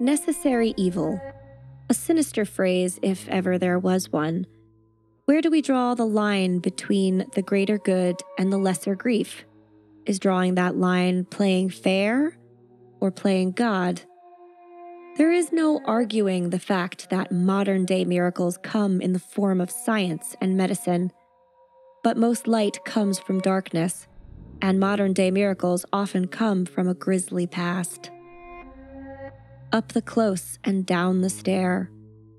Necessary evil. A sinister phrase, if ever there was one. Where do we draw the line between the greater good and the lesser grief? Is drawing that line playing fair or playing God? There is no arguing the fact that modern day miracles come in the form of science and medicine. But most light comes from darkness, and modern day miracles often come from a grisly past. Up the close and down the stair,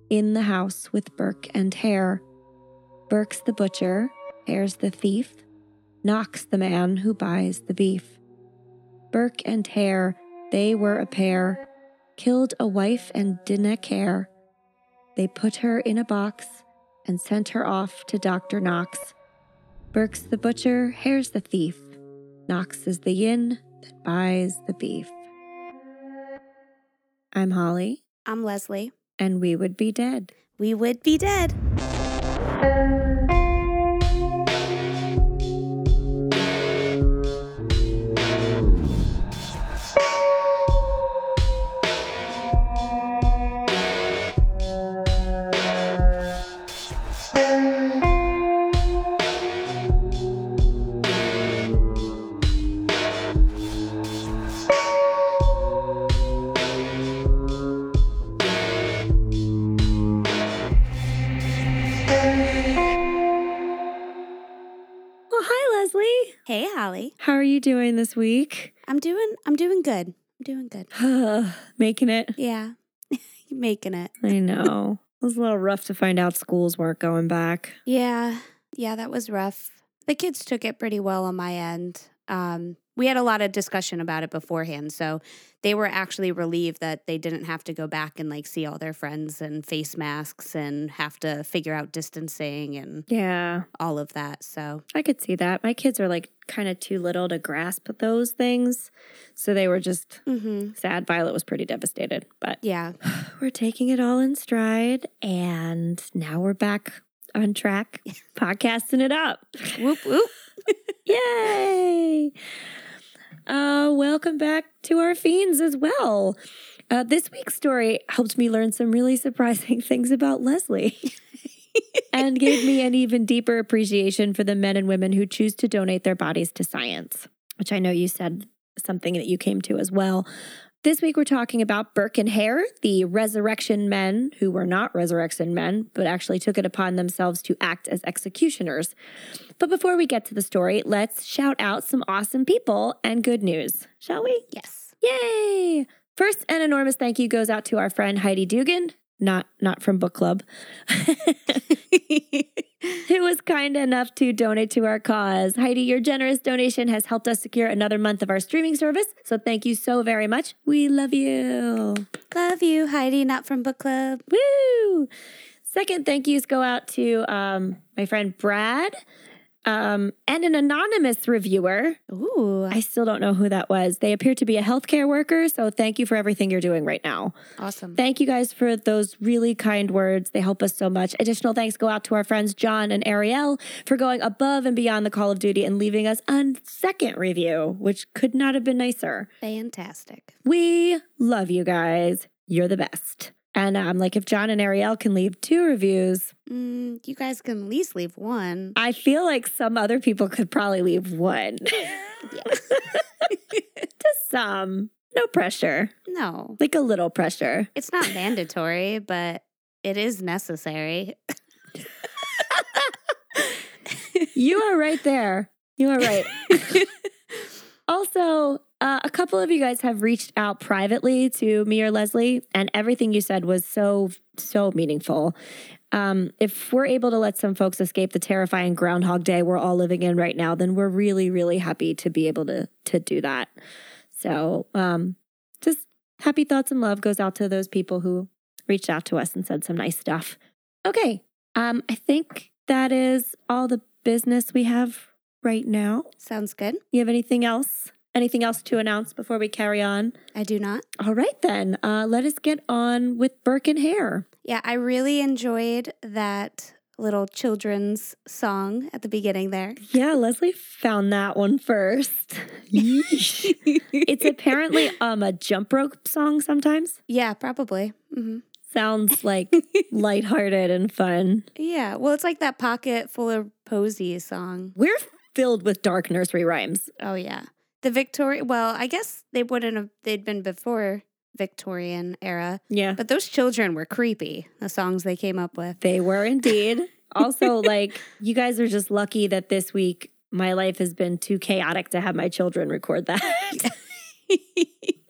in the house with Burke and Hare. Burke's the butcher, Hare's the thief, knocks the man who buys the beef. Burke and Hare, they were a pair, killed a wife and didna care. They put her in a box and sent her off to Dr. Knox. Burke's the butcher, Hare's the thief, Knox is the yin that buys the beef. I'm Holly, I'm Leslie. and we would be dead. We would be dead. Doing this week? I'm doing. I'm doing good. I'm doing good. Making it. Yeah, making it. I know. It was a little rough to find out schools weren't going back. Yeah, yeah, that was rough. The kids took it pretty well on my end. Um, we had a lot of discussion about it beforehand, so they were actually relieved that they didn't have to go back and like see all their friends and face masks and have to figure out distancing and Yeah, all of that. So I could see that. My kids are like kind of too little to grasp those things. So they were just hmm sad. Violet was pretty devastated, but yeah, we're taking it all in stride. And now we're back on track, podcasting it up. whoop whoop. Yay! Uh, welcome back to our fiends as well. Uh, this week's story helped me learn some really surprising things about Leslie and gave me an even deeper appreciation for the men and women who choose to donate their bodies to science, which I know you said something that you came to as well. This week, we're talking about Burke and Hare, the resurrection men who were not resurrection men, but actually took it upon themselves to act as executioners. But before we get to the story, let's shout out some awesome people and good news, shall we? Yes. Yay! First, an enormous thank you goes out to our friend Heidi Dugan, not not from book club, who was kind enough to donate to our cause. Heidi, your generous donation has helped us secure another month of our streaming service. So thank you so very much. We love you. Love you, Heidi, not from book club. Woo! Second thank yous go out to um, my friend Brad um, and an anonymous reviewer. Ooh, I still don't know who that was. They appear to be a healthcare worker. So thank you for everything you're doing right now. awesome. Thank you guys for those really kind words. They help us so much. Additional thanks go out to our friends John and Ariel for going above and beyond the Call of Duty and leaving us a second review, which could not have been nicer. Fantastic. We love you guys. You're the best. And I'm like, if John and Ariel can leave two reviews, Mm, you guys can at least leave one. I feel like some other people could probably leave one. Just some. No pressure. No, Like a little pressure. it's not mandatory, but it is necessary. You are right there. You are right. also, uh, a couple of you guys have reached out privately to me or Leslie, and everything you said was so, so meaningful. Um, if we're able to let some folks escape the terrifying Groundhog Day we're all living in right now, then we're really, really happy to be able to to do that. So, um, just happy thoughts and love goes out to those people who reached out to us and said some nice stuff. Okay, um, I think that is all the business we have right now. Sounds good. You have anything else? Anything else to announce before we carry on? I do not. All right, then. Uh, let us get on with Burke and Hare. Yeah, I really enjoyed that little children's song at the beginning there. Yeah, Leslie found that one first. it's apparently um a jump rope song sometimes. Yeah, probably. hmm Sounds like lighthearted and fun. Yeah, well, it's like that pocket full of posies song. We're filled with dark nursery rhymes. Oh yeah, the Victorian Well, I guess they wouldn't have. They'd been before Victorian era, Yeah. but those children were creepy. The songs they came up with. They were indeed. also, like, you guys are just lucky that this week my life has been too chaotic to have my children record that.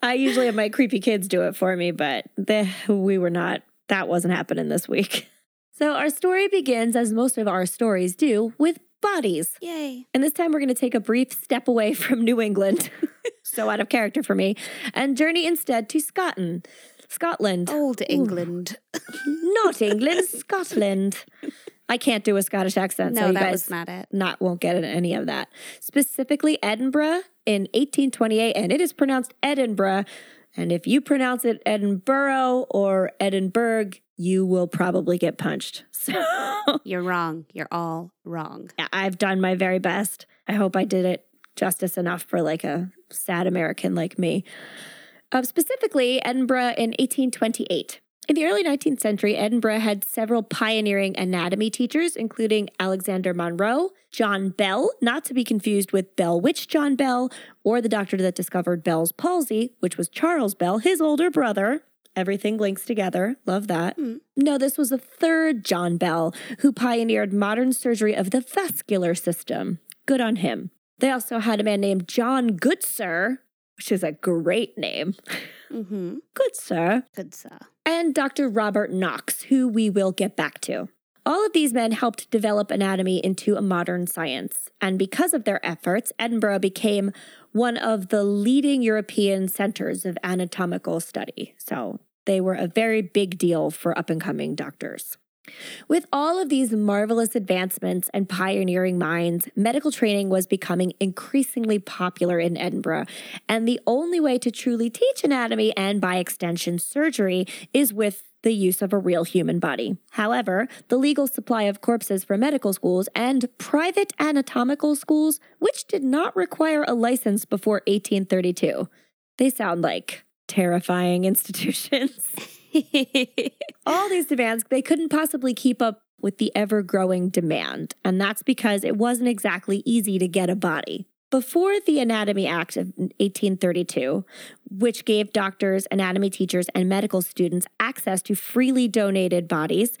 I usually have my creepy kids do it for me, but the, we were not, that wasn't happening this week. So, our story begins, as most of our stories do, with bodies. Yay! And this time we're going to take a brief step away from New England, so out of character for me, and journey instead to Scotland. Scotland. Old England. Not England, Scotland. I can't do a Scottish accent, so no, you that guys was not it. not won't get any of that. Specifically, Edinburgh in 1828, and it is pronounced Edinburgh. And if you pronounce it Edinburgh or Edinburgh, you will probably get punched. So You're wrong. You're all wrong. I've done my very best. I hope I did it justice enough for like a sad American like me. Uh, specifically, Edinburgh in 1828. In the early 19th century, Edinburgh had several pioneering anatomy teachers, including Alexander Monro, John Bell, not to be confused with Bell Witch John Bell, or the doctor that discovered Bell's palsy, which was Charles Bell, his older brother. Everything links together. Love that. Hmm. No, this was the third John Bell who pioneered modern surgery of the vascular system. Good on him. They also had a man named John Goodsir, which is a great name. Mm-hmm. Goodsir Good sir. and Dr. Robert Knox, who we will get back to. All of these men helped develop anatomy into a modern science, and because of their efforts, Edinburgh became one of the leading European centers of anatomical study. So they were a very big deal for up and coming doctors. With all of these marvelous advancements and pioneering minds, medical training was becoming increasingly popular in Edinburgh. And the only way to truly teach anatomy and, by extension, surgery is with the use of a real human body. However, the legal supply of corpses for medical schools and private anatomical schools, which did not require a license before 1832, they sound like terrifying institutions. all these demands, they couldn't possibly keep up with the ever growing demand. And that's because it wasn't exactly easy to get a body. Before the Anatomy Act of 1832, which gave doctors, anatomy teachers, and medical students access to freely donated bodies,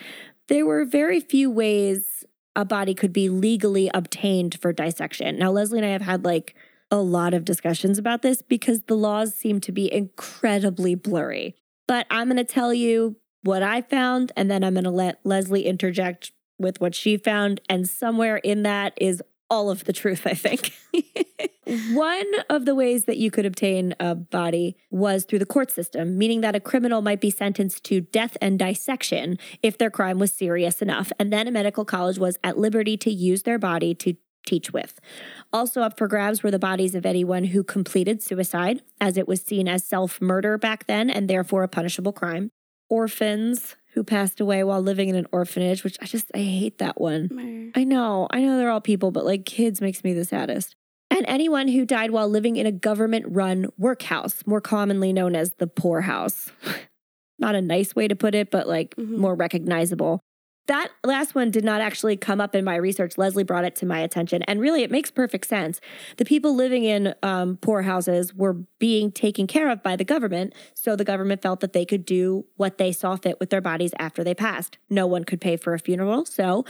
there were very few ways a body could be legally obtained for dissection. Now, Leslie and I have had like a lot of discussions about this because the laws seem to be incredibly blurry. But I'm going to tell you what I found, and then I'm going to let Leslie interject with what she found. And somewhere in that is all of the truth, I think. One of the ways that you could obtain a body was through the court system, meaning that a criminal might be sentenced to death and dissection if their crime was serious enough. And then a medical college was at liberty to use their body to teach with. Also up for grabs were the bodies of anyone who completed suicide, as it was seen as self murder back then and therefore a punishable crime. Orphans who passed away while living in an orphanage, which I just, I hate that one. I know, I know they're all people, but like kids makes me the saddest. And anyone who died while living in a government run workhouse, more commonly known as the poorhouse. Not a nice way to put it, but like Mhm. more recognizable. That last one did not actually come up in my research. Leslie brought it to my attention. And really, it makes perfect sense. The people living in um, poorhouses were being taken care of by the government. So the government felt that they could do what they saw fit with their bodies after they passed. No one could pay for a funeral. So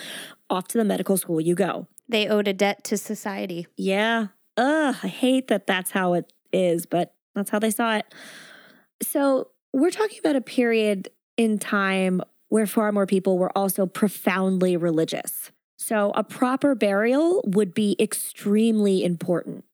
off to the medical school you go. They owed a debt to society. Yeah. Ugh, I hate that that's how it is, but that's how they saw it. So, we're talking about a period in time where far more people were also profoundly religious. So, a proper burial would be extremely important.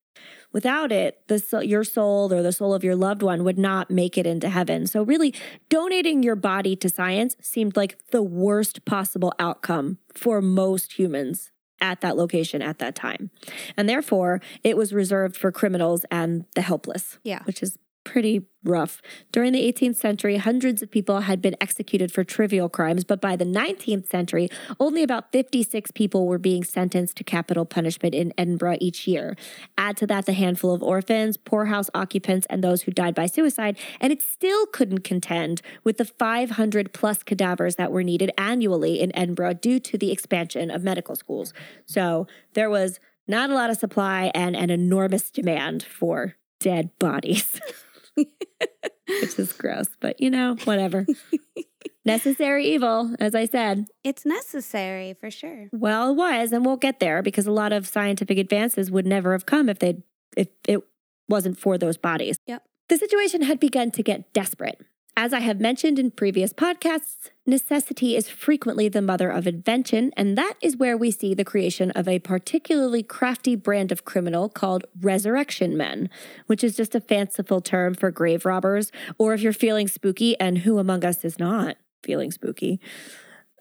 Without it, the your soul or the soul of your loved one would not make it into heaven. So, really, donating your body to science seemed like the worst possible outcome for most humans at that location at that time. And therefore, it was reserved for criminals and the helpless, Yeah. which is pretty rough. During the 18th century, hundreds of people had been executed for trivial crimes, but by the 19th century, only about 56 people were being sentenced to capital punishment in Edinburgh each year. Add to that the handful of orphans, poorhouse occupants, and those who died by suicide, and it still couldn't contend with the 500 plus cadavers that were needed annually in Edinburgh due to the expansion of medical schools. So there was not a lot of supply and an enormous demand for dead bodies. Which is gross, but you know, whatever. Necessary evil, as I said. It's necessary for sure. Well, it was, and we'll get there because a lot of scientific advances would never have come if they if it wasn't for those bodies. Yep. The situation had begun to get desperate. As I have mentioned in previous podcasts, necessity is frequently the mother of invention, and that is where we see the creation of a particularly crafty brand of criminal called resurrection men, which is just a fanciful term for grave robbers, or if you're feeling spooky, and who among us is not feeling spooky,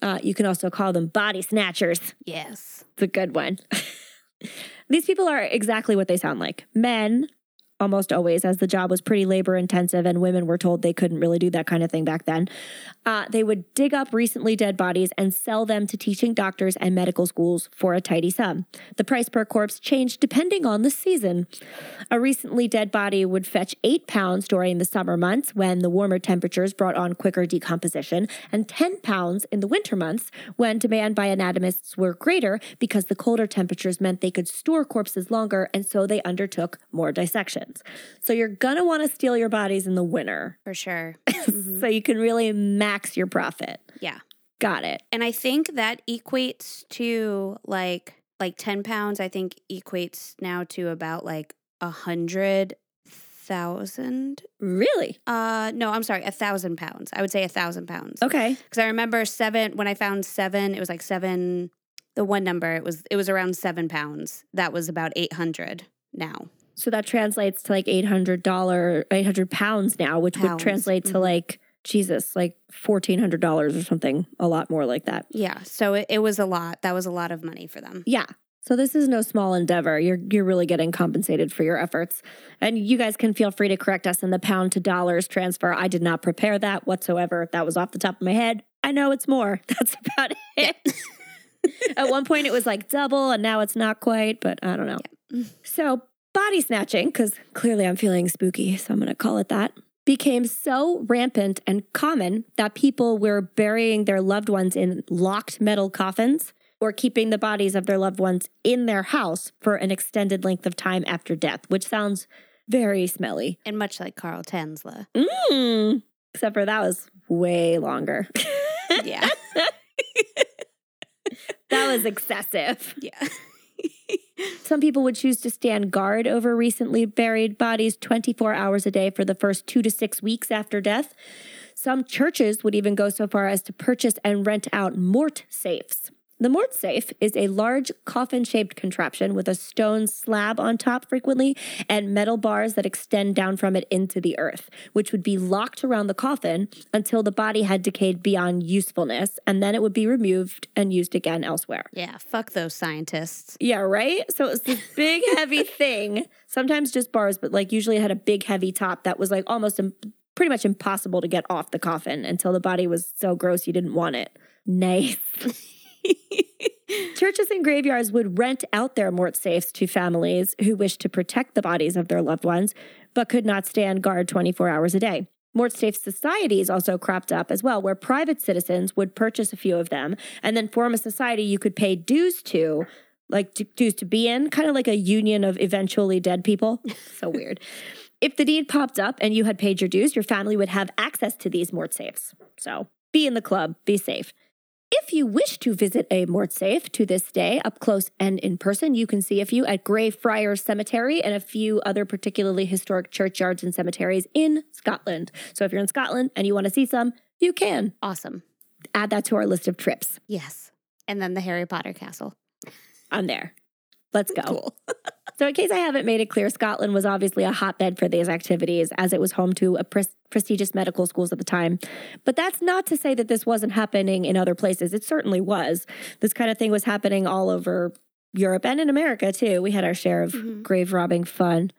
uh, you can also call them body snatchers. Yes. It's a good one. These people are exactly what they sound like men almost always, as the job was pretty labor intensive and women were told they couldn't really do that kind of thing back then. Uh, they would dig up recently dead bodies and sell them to teaching doctors and medical schools for a tidy sum. The price per corpse changed depending on the season. A recently dead body would fetch eight pounds during the summer months when the warmer temperatures brought on quicker decomposition, and 10 pounds in the winter months when demand by anatomists were greater because the colder temperatures meant they could store corpses longer and so they undertook more dissection. So you're going to want to steal your bodies in the winter. For sure. Mm-hmm. so you can really max your profit. Yeah. Got it. And I think that equates to like like 10 pounds, I think equates now to about like a hundred thousand. Really? Uh no, I'm sorry, a thousand pounds. I would say a thousand pounds. Okay. Because I remember seven when I found seven, it was like seven the one number, it was it was around seven pounds. That was about eight hundred now. So that translates to like eight hundred dollar, eight hundred pounds now, which Pounds. would translate to Mhm. like Jesus, like fourteen hundred dollars or something, a lot more like that. Yeah. So it, it was a lot. That was a lot of money for them. Yeah. So this is no small endeavor. You're you're really getting compensated for your efforts. And you guys can feel free to correct us in the pound to dollars transfer. I did not prepare that whatsoever. That was off the top of my head. I know it's more. That's about it. At one point it was like double and now it's not quite, but I don't know. Yeah. So body snatching, because clearly I'm feeling spooky, so I'm gonna call it that, became so rampant and common that people were burying their loved ones in locked metal coffins or keeping the bodies of their loved ones in their house for an extended length of time after death, which sounds very smelly. And much like Carl Tanzler. Mm, except for that was way longer. Yeah. that was excessive. yeah. Some people would choose to stand guard over recently buried bodies 24 hours a day for the first two to six weeks after death. Some churches would even go so far as to purchase and rent out mort safes. The mort safe is a large coffin shaped contraption with a stone slab on top frequently and metal bars that extend down from it into the earth, which would be locked around the coffin until the body had decayed beyond usefulness, and then it would be removed and used again elsewhere. Yeah. Fuck those scientists. Yeah, right? So it was this big, heavy thing, sometimes just bars, but like usually it had a big, heavy top that was like almost im- pretty much impossible to get off the coffin until the body was so gross you didn't want it. Nice. Churches and graveyards would rent out their mort safes to families who wished to protect the bodies of their loved ones, but could not stand guard 24 hours a day. Mort safe societies also cropped up as well, where private citizens would purchase a few of them and then form a society you could pay dues to, like dues to be in, kind of like a union of eventually dead people. so weird. If the deed popped up and you had paid your dues, your family would have access to these mort safes. So be in the club, be safe. If you wish to visit a mort safe to this day, up close and in person, you can see a few at Greyfriars Cemetery and a few other particularly historic churchyards and cemeteries in Scotland. So if you're in Scotland and you want to see some, you can Awesome. add that to our list of trips. Yes. And then the Harry Potter castle. I'm there. Let's go. So, in case I haven't made it clear, Scotland was obviously a hotbed for these activities as it was home to a pres- prestigious medical schools at the time. But that's not to say that this wasn't happening in other places. It certainly was. This kind of thing was happening all over Europe and in America too. We had our share of Mhm. grave robbing fun.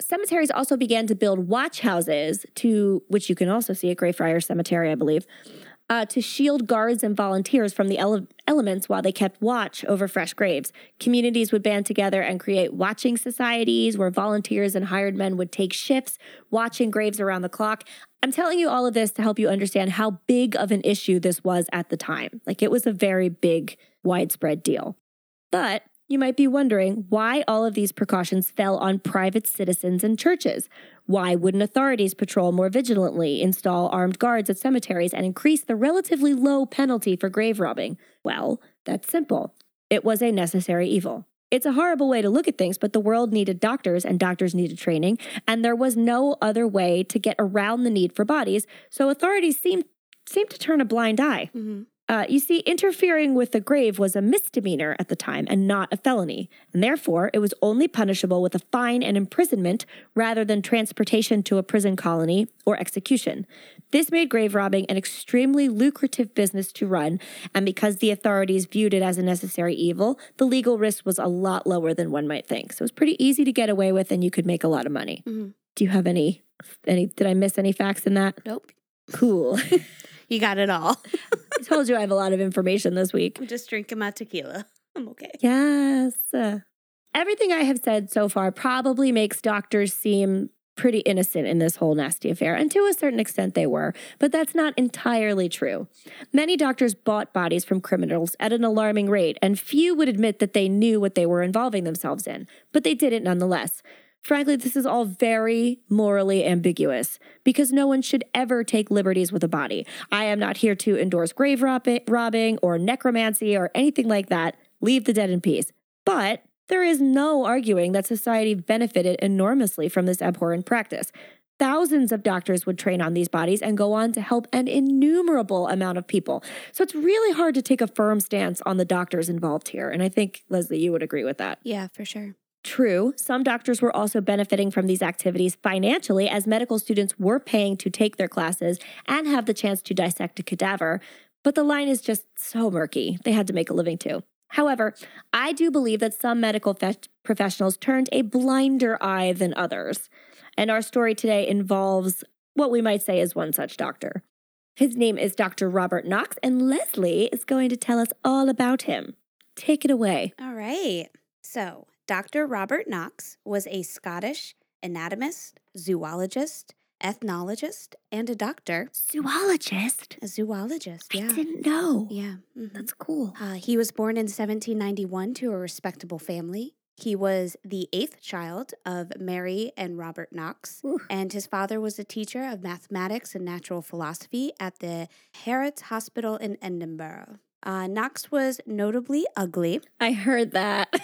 Cemeteries also began to build watch houses to which you can also see at Greyfriars Cemetery, I believe, uh, to shield guards and volunteers from the ele- elements while they kept watch over fresh graves. Communities would band together and create watching societies where volunteers and hired men would take shifts watching graves around the clock. I'm telling you all of this to help you understand how big of an issue this was at the time. Like it was a very big, widespread deal. But you might be wondering why all of these precautions fell on private citizens and churches. Why wouldn't authorities patrol more vigilantly, install armed guards at cemeteries, and increase the relatively low penalty for grave robbing? Well, that's simple. It was a necessary evil. It's a horrible way to look at things, but the world needed doctors and doctors needed training, and there was no other way to get around the need for bodies, so authorities seemed, seemed to turn a blind eye. Mm-hmm. Uh, you see, interfering with the grave was a misdemeanor at the time and not a felony, and therefore it was only punishable with a fine and imprisonment rather than transportation to a prison colony or execution. This made grave robbing an extremely lucrative business to run, and because the authorities viewed it as a necessary evil, the legal risk was a lot lower than one might think. So it was pretty easy to get away with, and you could make a lot of money. Mhm. Do you have any? Any? Did I miss any facts in that? Nope. Cool. You got it all. I told you I have a lot of information this week. I'm just drinking my tequila. I'm okay. Yes. Everything I have said so far probably makes doctors seem pretty innocent in this whole nasty affair, and to a certain extent they were, but that's not entirely true. Many doctors bought bodies from criminals at an alarming rate, and few would admit that they knew what they were involving themselves in, but they did it nonetheless. Frankly, this is all very morally ambiguous because no one should ever take liberties with a body. I am not here to endorse grave robbing or necromancy or anything like that. Leave the dead in peace. But there is no arguing that society benefited enormously from this abhorrent practice. Thousands of doctors would train on these bodies and go on to help an innumerable amount of people. So it's really hard to take a firm stance on the doctors involved here. And I think, Leslie, you would agree with that. Yeah, for sure. True, some doctors were also benefiting from these activities financially as medical students were paying to take their classes and have the chance to dissect a cadaver. But the line is just so murky. They had to make a living too. However, I do believe that some medical fe- professionals turned a blinder eye than others. And our story today involves what we might say is one such doctor. His name is Dr. Robert Knox, and Leslie is going to tell us all about him. Take it away. All right. So, Dr. Robert Knox was a Scottish anatomist, zoologist, ethnologist, and a doctor. Zoologist? A zoologist, yeah. I didn't know. Yeah. mhm. That's cool. Uh, he was born in 1791 to a respectable family. He was the eighth child of Mary and Robert Knox, Ooh. and his father was a teacher of mathematics and natural philosophy at the Heriot's Hospital in Edinburgh. Uh, Knox was notably ugly. I heard that.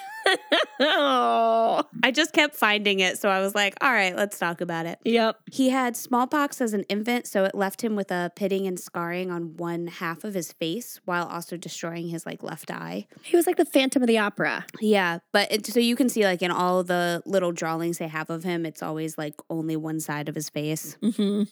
oh. I just kept finding it, so I was like, all right, let's talk about it. Yep. He had smallpox as an infant, so it left him with a pitting and scarring on one half of his face while also destroying his like left eye. He was like the Phantom of the Opera. Yeah, but it, so you can see like in all the little drawings they have of him, it's always like only one side of his face. Mm-hmm.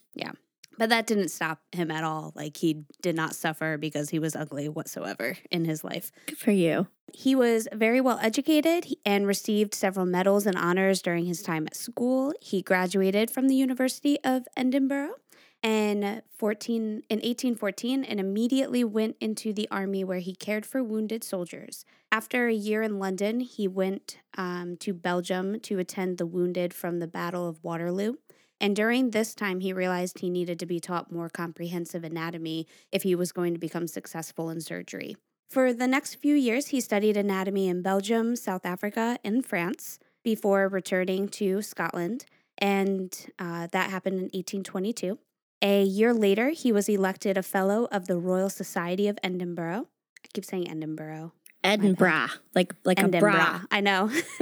But that didn't stop him at all. Like he did not suffer because he was ugly whatsoever in his life. Good for you. He was very well educated and received several medals and honors during his time at school. He graduated from the University of Edinburgh in 14 in 1814 and immediately went into the army where he cared for wounded soldiers. After a year in London, he went um, to Belgium to attend the wounded from the Battle of Waterloo. And during this time, he realized he needed to be taught more comprehensive anatomy if he was going to become successful in surgery. For the next few years, he studied anatomy in Belgium, South Africa, and France before returning to Scotland. And uh, that happened in 1822. A year later, he was elected a Fellow of the Royal Society of Edinburgh. I keep saying Edinburgh. Edinburgh. Like like a Edinburgh. bra. I know.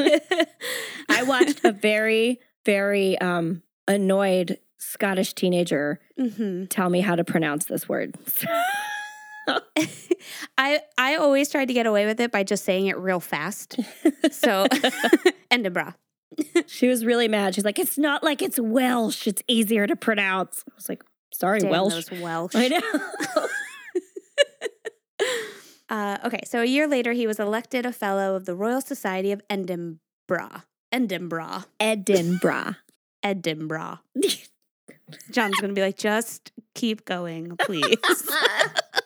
I watched a very, very um annoyed Scottish teenager hmm tell me how to pronounce this word. I I always tried to get away with it by just saying it real fast. So Edinburgh. she was really mad. She's like, it's not like it's Welsh. It's easier to pronounce. I was like, sorry, Damn Welsh. Welsh. I know. Uh, okay, so a year later, he was elected a fellow of the Royal Society of Edinburgh. Edinburgh. Edinburgh. Edinburgh. John's going to be like, just keep going, please.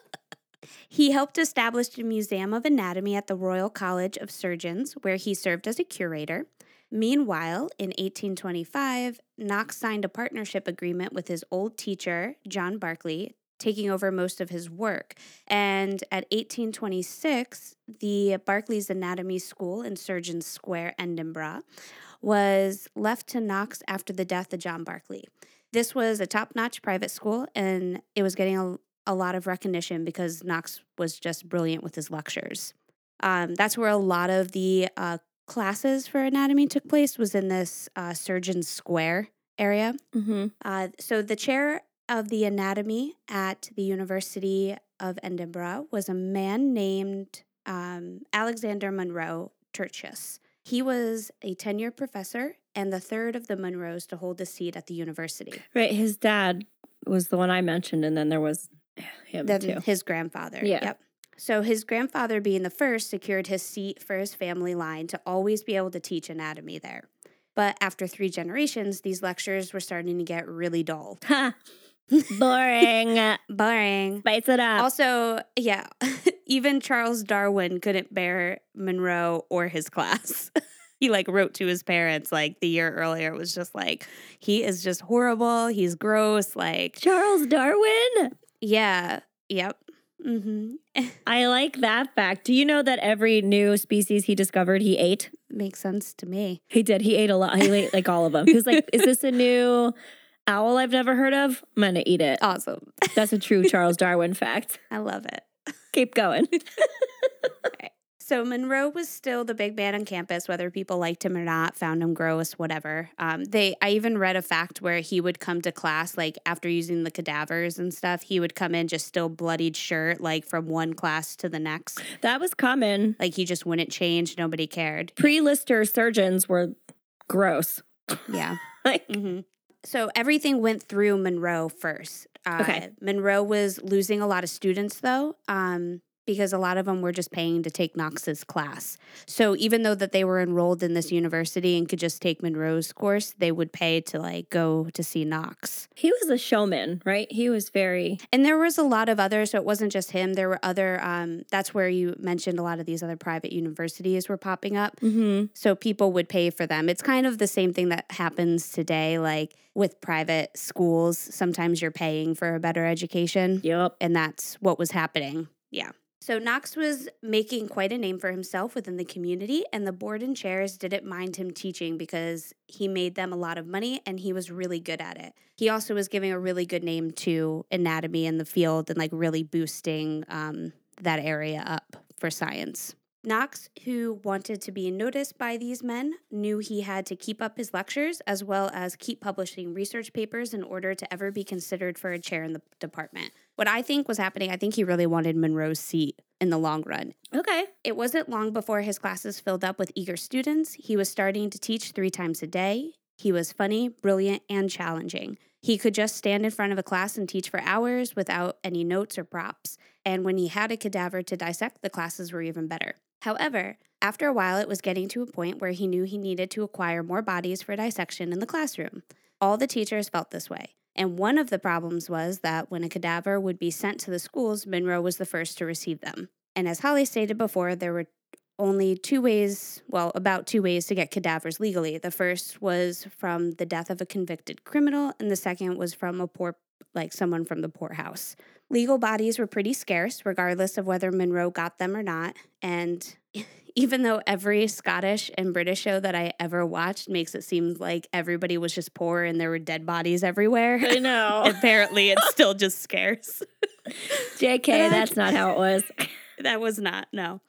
he helped establish a museum of anatomy at the Royal College of Surgeons, where he served as a curator. Meanwhile, in 1825, Knox signed a partnership agreement with his old teacher, John Barclay, taking over most of his work. And at 1826, the Barclay's Anatomy School in Surgeons Square, Edinburgh, was left to Knox after the death of John Barclay. This was a top notch private school, and it was getting a, a lot of recognition because Knox was just brilliant with his lectures. Um, that's where a lot of the uh, classes for anatomy took place was in this uh, Surgeon Square area. Mm-hmm. Uh, so the chair of the anatomy at the University of Edinburgh was a man named um, Alexander Monro Tertius. He was a tenure professor and the third of the Monros to hold a seat at the university. Right. His dad was the one I mentioned, and then there was him Then too. his grandfather. Yeah. Yep. So his grandfather, being the first, secured his seat for his family line to always be able to teach anatomy there. But after three generations, these lectures were starting to get really dull. Boring. Boring. Spice it up. Also, yeah, even Charles Darwin couldn't bear Monro or his class. he like wrote to his parents like the year earlier. It was just like, he is just horrible. He's gross. Like, Charles Darwin. yeah, yep. hmm I like that fact. Do you know that every new species he discovered, he ate? Makes sense to me. He did. He ate a lot. He ate like all of them. He was like, "Is this a new owl I've never heard of? I'm gonna eat it." Awesome. That's a true Charles Darwin fact. I love it. Keep going. So Monro was still the big man on campus, whether people liked him or not, found him gross, whatever. Um, they, I even read a fact where he would come to class like after using the cadavers and stuff. He would come in just still bloodied shirt, like from one class to the next. That was common. Like he just wouldn't change. Nobody cared. Pre-lister surgeons were gross. Yeah. Like, hmm So everything went through Monro first. Uh, Okay. Monro was losing a lot of students though, um, because a lot of them were just paying to take Knox's class. So even though that they were enrolled in this university and could just take Monro's course, they would pay to like go to see Knox. he was a showman, right? He was very. And there was a lot of others, so it wasn't just him. There were other. Um, that's where you mentioned a lot of these other private universities were popping up. Mm-hmm. So people would pay for them. It's kind of the same thing that happens today, like with private schools. Sometimes you're paying for a better education, Yep. and that's what was happening. Yeah. So Knox was making quite a name for himself within the community, and the board and chairs didn't mind him teaching because he made them a lot of money and he was really good at it. He also was giving a really good name to anatomy in the field and like really boosting um, that area up for science. Knox, who wanted to be noticed by these men, knew he had to keep up his lectures as well as keep publishing research papers in order to ever be considered for a chair in the department. What I think was happening, I think he really wanted Monro's seat in the long run. Okay. It wasn't long before his classes filled up with eager students. He was starting to teach three times a day. He was funny, brilliant, and challenging. He could just stand in front of a class and teach for hours without any notes or props. And when he had a cadaver to dissect, the classes were even better. However, after a while, it was getting to a point where he knew he needed to acquire more bodies for dissection in the classroom. All the teachers felt this way. And one of the problems was that when a cadaver would be sent to the schools, Monro was the first to receive them. And as Holly stated before, there were only two ways, well, about two ways to get cadavers legally. The first was from the death of a convicted criminal, and the second was from a poor, like someone from the poorhouse. Legal bodies were pretty scarce, regardless of whether Monro got them or not. And even though every Scottish and British show that I ever watched makes it seem like everybody was just poor and there were dead bodies everywhere, I know. apparently it's still just scarce. JK, that's not how it was. that was not, no.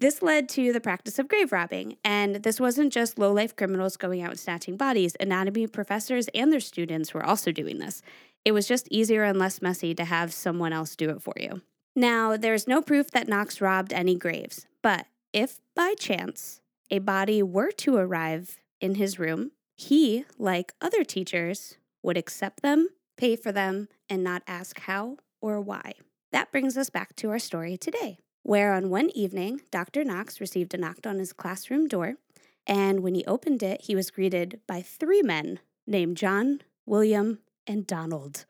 This led to the practice of grave robbing, and this wasn't just low life criminals going out and snatching bodies. Anatomy professors and their students were also doing this. It was just easier and less messy to have someone else do it for you. Now, there's no proof that Knox robbed any graves, but if by chance a body were to arrive in his room, he, like other teachers, would accept them, pay for them, and not ask how or why. That brings us back to our story today, where on one evening, Dr. Knox received a knock on his classroom door, and when he opened it, he was greeted by three men named John, William, and Donald.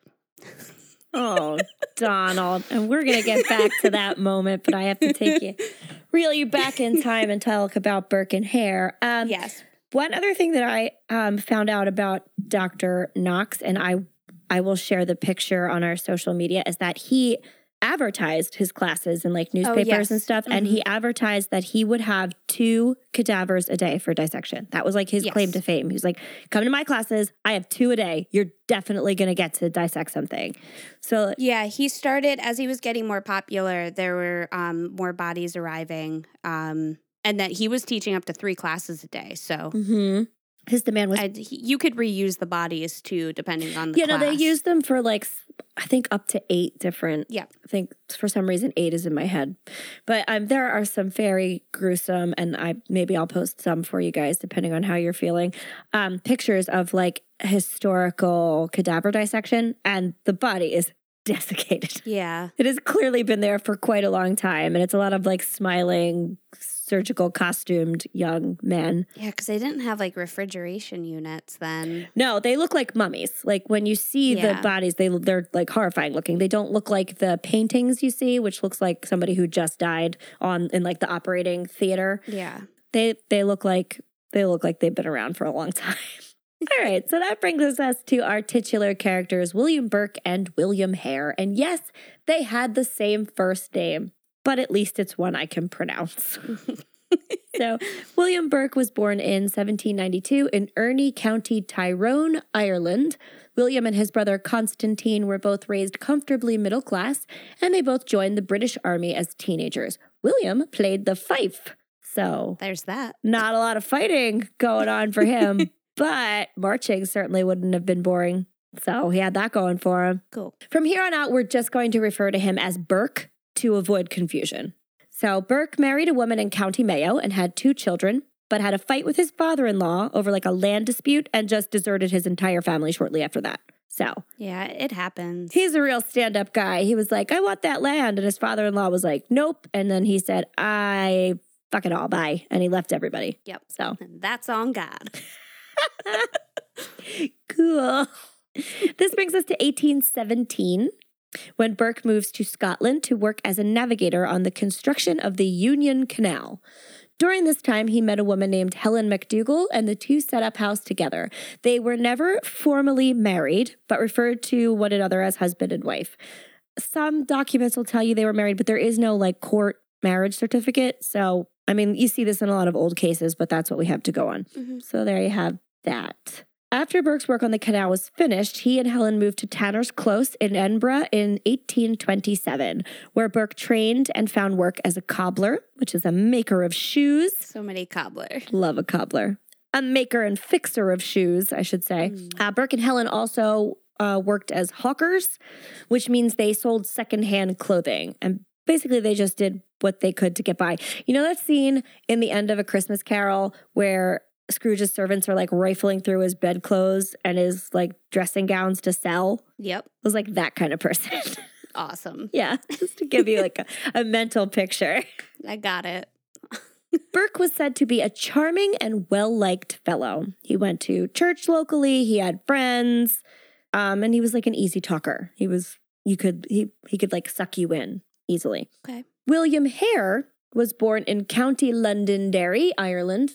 Oh, Donald. And we're going to get back to that moment, but I have to take you, reel you back in time and talk about Burke and Hare. Um, Yes. One other thing that I um, found out about Dr. Knox, and I, I will share the picture on our social media, is that he advertised his classes in like newspapers yes. and stuff, and he advertised that he would have two cadavers a day for dissection. That was like his Yes. claim to fame. He was like, "Come to my classes. I have two a day. You're definitely going to get to dissect something." So Yeah, he started as he was getting more popular. There were um, more bodies arriving, um, and that he was teaching up to three classes a day. So mhm. His demand was and he, you could reuse the bodies too, depending on the you know they class. use them for like I think up to eight different Yeah. i think for some reason eight is in my head but um, there are some very gruesome and i maybe i'll post some for you guys depending on how you're feeling um, pictures of like historical cadaver dissection and the body is desiccated Yeah, it has clearly been there for quite a long time and it's a lot of like smiling surgical costumed young men yeah, because they didn't have like refrigeration units then. No, they look like mummies. Like when you see the bodies, they they're like horrifying looking. They don't look like the paintings you see, which looks like somebody who just died on in like the operating theater. Yeah, They they look like they look like they've been around for a long time. All right, so that brings us to our titular characters, William Burke and William Hare. And yes, they had the same first name, but at least it's one I can pronounce. so, William Burke was born in 1792 in Urney County, Tyrone, Ireland. William and his brother Constantine were both raised comfortably middle class, and they both joined the British Army as teenagers. William played the fife. So, there's that. not a lot of fighting going on for him, but marching certainly wouldn't have been boring. So he had that going for him. Cool. From here on out, we're just going to refer to him as Burke to avoid confusion. So Burke married a woman in County Mayo and had two children, but had a fight with his father in law over like a land dispute and just deserted his entire family shortly after that. So Yeah, it happens. he's a real stand up guy. He was like, I want that land. And his father in law was like, nope. And then he said, I fuck it all, bye. And he left everybody. Yep. So And that's on God. cool. This brings us to 1817 when Burke moves to Scotland to work as a navigator on the construction of the Union Canal. During this time, he met a woman named Helen McDougall, and the two set up house together. They were never formally married, but referred to one another as husband and wife. Some documents will tell you they were married, but there is no like court marriage certificate. So, I mean, you see this in a lot of old cases, but that's what we have to go on. Mhm. So there you have that. After Burke's work on the canal was finished, he and Helen moved to Tanner's Close in Edinburgh in 1827, where Burke trained and found work as a cobbler, which is a maker of shoes. So many cobbler. Love a cobbler. A maker and fixer of shoes, I should say. Mm. Uh, Burke and Helen also uh, worked as hawkers, which means they sold secondhand clothing. And basically, they just did what they could to get by. You know that scene in the end of A Christmas Carol where Scrooge's servants are like rifling through his bedclothes and his like dressing gowns to sell? Yep. I was like that kind of person. Awesome. yeah, just to give you like a, a mental picture. I got it. Burke was said to be a charming and well liked fellow. He went to church locally, he had friends, um, and he was like an easy talker. He was, you could, he, he could like suck you in easily. Okay. William Hare was born in County Londonderry, Ireland,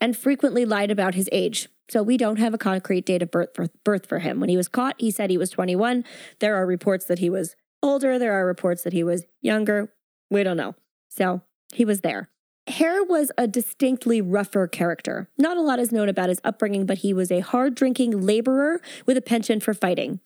and frequently lied about his age. So we don't have a concrete date of birth for, birth for him. When he was caught, he said he was 21. There are reports that he was older. There are reports that he was younger. We don't know. So he was there. Hare was a distinctly rougher character. Not a lot is known about his upbringing, but he was a hard drinking laborer with a penchant for fighting.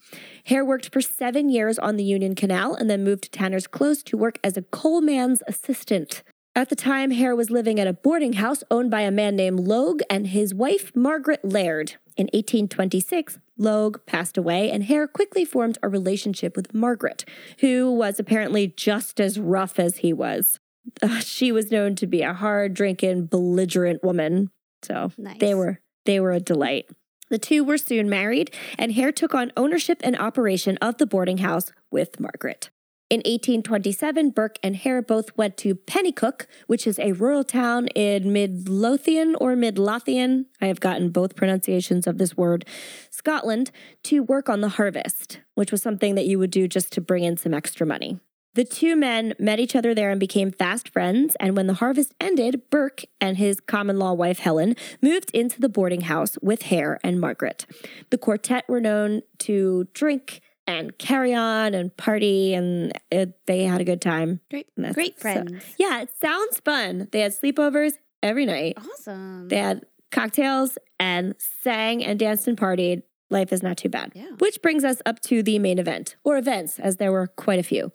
Hare worked for seven years on the Union Canal and then moved to Tanner's Close to work as a coalman's assistant. At the time, Hare was living at a boarding house owned by a man named Logue and his wife, Margaret Laird. In 1826, Logue passed away, and Hare quickly formed a relationship with Margaret, who was apparently just as rough as he was. Uh, she was known to be a hard drinking, belligerent woman. So Nice. they were they were a delight. The two were soon married, and Hare took on ownership and operation of the boarding house with Margaret. In 1827, Burke and Hare both went to Penicuik, which is a rural town in Midlothian or Midlothian, I have gotten both pronunciations of this word, Scotland, to work on the harvest, which was something that you would do just to bring in some extra money. The two men met each other there and became fast friends. And when the harvest ended, Burke and his common law wife Helen moved into the boarding house with Hare and Margaret. The quartet were known to drink and carry on and party, and it, they had a good time. Great, great so- friends. yeah, it sounds fun. They had sleepovers every night. awesome. They had cocktails and sang and danced and partied. Life is not too bad. Yeah. Which brings us up to the main event, or events, as there were quite a few.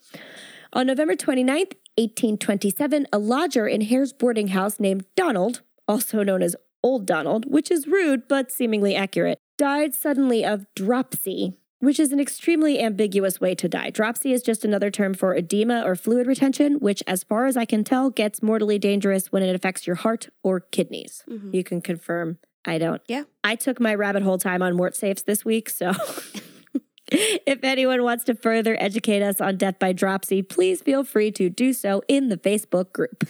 On November 29th, 1827, a lodger in Hare's boarding house named Donald, also known as Old Donald, which is rude but seemingly accurate, died suddenly of dropsy, which is an extremely ambiguous way to die. Dropsy is just another term for edema or fluid retention, which, as far as I can tell, gets mortally dangerous when it affects your heart or kidneys. Mhm. You can confirm. I don't. Yeah. I took my rabbit hole time on mort safes this week, so if anyone wants to further educate us on death by dropsy, please feel free to do so in the Facebook group.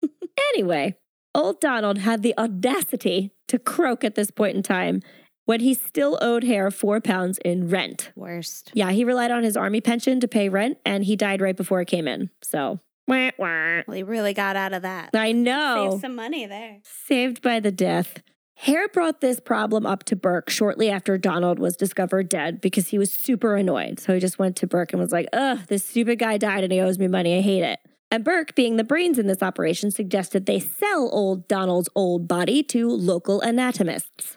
anyway, old Donald had the audacity to croak at this point in time when he still owed Hare four pounds in rent. Worst. Yeah, he relied on his army pension to pay rent, and he died right before it came in. So, wah, wah. Well, he really got out of that. I know. Save some money there. Saved by the death. Hare brought this problem up to Burke shortly after Donald was discovered dead because he was super annoyed. So he just went to Burke and was like, ugh, this stupid guy died and he owes me money. I hate it. And Burke, being the brains in this operation, suggested they sell old Donald's old body to local anatomists.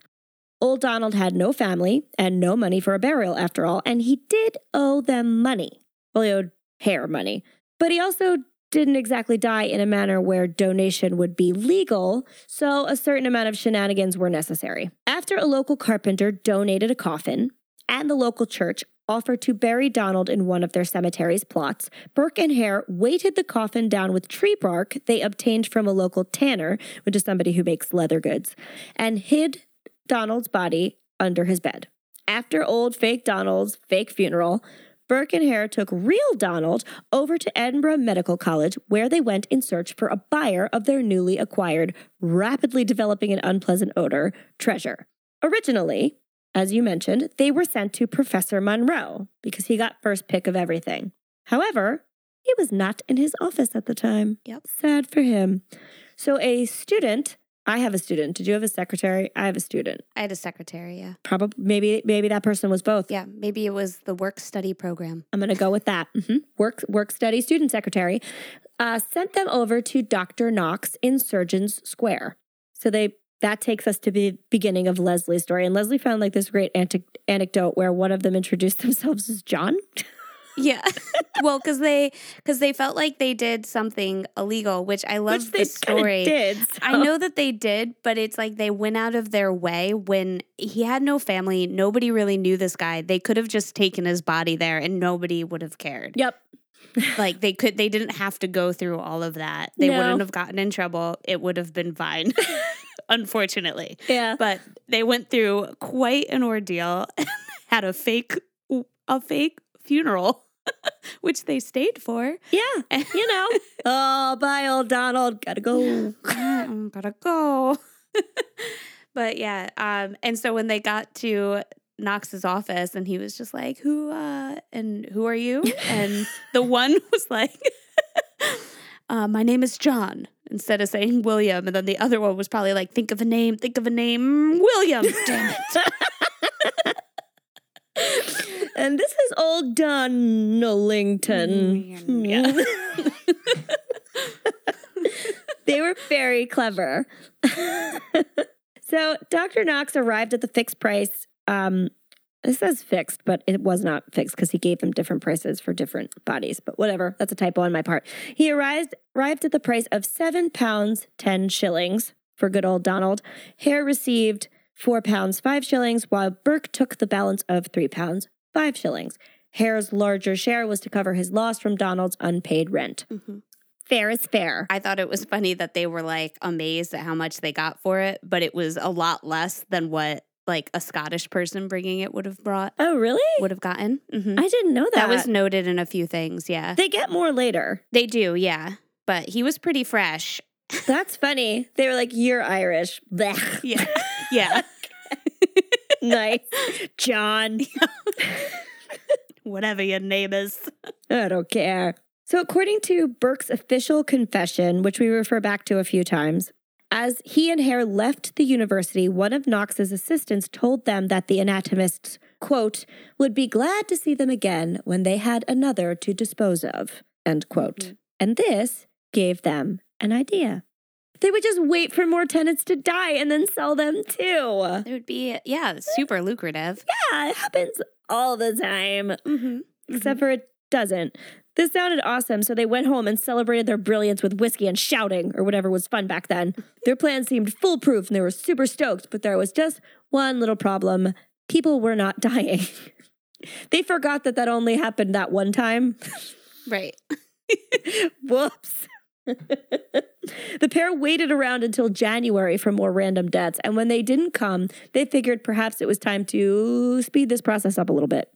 Old Donald had no family and no money for a burial, after all, and he did owe them money. Well, he owed Hare money. But he also didn't exactly die in a manner where donation would be legal, so a certain amount of shenanigans were necessary. After a local carpenter donated a coffin, and the local church offered to bury Donald in one of their cemetery's plots, Burke and Hare weighted the coffin down with tree bark they obtained from a local tanner, which is somebody who makes leather goods, and hid Donald's body under his bed. After old fake Donald's fake funeral, Burke and Hare took real Donald over to Edinburgh Medical College, where they went in search for a buyer of their newly acquired, rapidly developing an unpleasant odor, treasure. Originally, as you mentioned, they were sent to Professor Monro because he got first pick of everything. However, he was not in his office at the time. Yep. Sad for him. So a student, I have a student. Did you have a secretary? I have a student. I had a secretary, yeah. Probably maybe maybe that person was both. Yeah, maybe it was the work study program. I'm going to go with that. Mhm. Work work study student secretary uh, sent them over to Dr. Knox in Surgeons Square. So they that takes us to the beginning of Leslie's story. And Leslie found like this great antic- anecdote where one of them introduced themselves as John. Yeah. well, because they because they felt like they did something illegal, which I love which this story. did. I know that they did, but it's like they went out of their way when he had no family. Nobody really knew this guy. They could have just taken his body there and nobody would have cared. Yep. Like they could they didn't have to go through all of that. They No. wouldn't have gotten in trouble. It would have been fine. Unfortunately. Yeah. But they went through quite an ordeal had a fake a fake funeral which they stayed for. Yeah. You know. oh, bye, old Donald. Gotta go. Gotta go. but yeah, um, and so when they got to Knox's office and he was just like, Who uh and who are you? And the one was like, uh, my name is John. Instead of saying William, and then the other one was probably like, think of a name, think of a name, William. Damn it. And this is old Donalington. Mm, yeah. they were very clever. so Dr. Knox arrived at the fixed price. Um, it says fixed, but it was not fixed because he gave them different prices for different bodies. But whatever, that's a typo on my part. He arrived arrived at the price of seven pounds ten shillings for good old Donald. Hare received four pounds five shillings, while Burke took the balance of three pounds five shillings. Hare's larger share was to cover his loss from Donald's unpaid rent. Mhm. Fair is fair. I thought it was funny that they were like amazed at how much they got for it, but it was a lot less than what like a Scottish person bringing it would have brought Oh, really? would have gotten. Mhm. I didn't know that. That was noted in a few things. Yeah, they get more later. they do. Yeah, but he was pretty fresh. That's funny. They were like, "You're Irish." Blech. Yeah, yeah. Nice, John. Whatever your name is. I don't care. So, according to Burke's official confession, which we refer back to a few times, as he and Hare left the university, one of Knox's assistants told them that the anatomists, quote, would be glad to see them again when they had another to dispose of, end quote. Mhm. And this gave them an idea. They would just wait for more tenants to die and then sell them too. It would be yeah, super lucrative. Yeah, it happens all the time Mm-hmm. except for it doesn't. This sounded awesome, so they went home and celebrated their brilliance with whiskey and shouting, or whatever was fun back then. Their plan seemed foolproof and they were super stoked, but there was just one little problem people were not dying. they forgot that that only happened that one time. right. Whoops. the pair waited around until January for more random deaths, and when they didn't come, they figured perhaps it was time to speed this process up a little bit.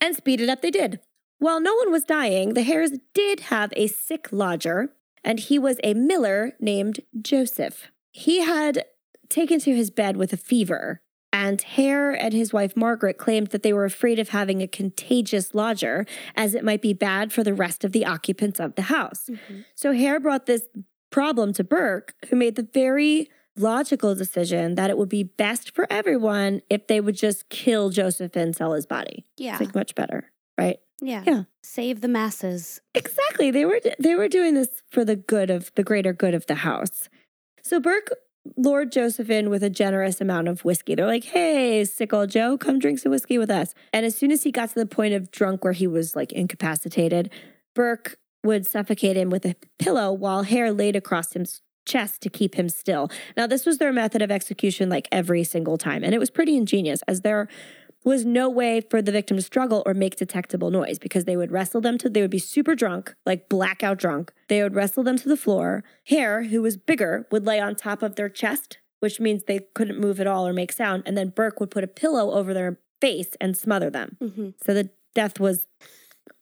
And speed it up they did. While no one was dying, the Hares did have a sick lodger, and he was a miller named Joseph. He had taken to his bed with a fever, and Hare and his wife Margaret claimed that they were afraid of having a contagious lodger, as it might be bad for the rest of the occupants of the house. Mm-hmm. So Hare brought this problem to Burke, who made the very logical decision that it would be best for everyone if they would just kill Joseph and sell his body. Yeah. It's like much better, right? yeah. yeah. Save the masses. Exactly. They were they were doing this for the good of the greater good of the house. So Burke lured Joseph in with a generous amount of whiskey. They're like, "Hey, sick old Joe, come drink some whiskey with us." And as soon as he got to the point of drunk where he was like incapacitated, Burke would suffocate him with a pillow while Hare laid across his chest to keep him still. Now, this was their method of execution like every single time, and it was pretty ingenious as there was no way for the victim to struggle or make detectable noise because they would wrestle them to they would be super drunk, like blackout drunk. They would wrestle them to the floor. Hare, who was bigger, would lay on top of their chest, which means they couldn't move at all or make sound, and then Burke would put a pillow over their face and smother them. Mm-hmm. So the death was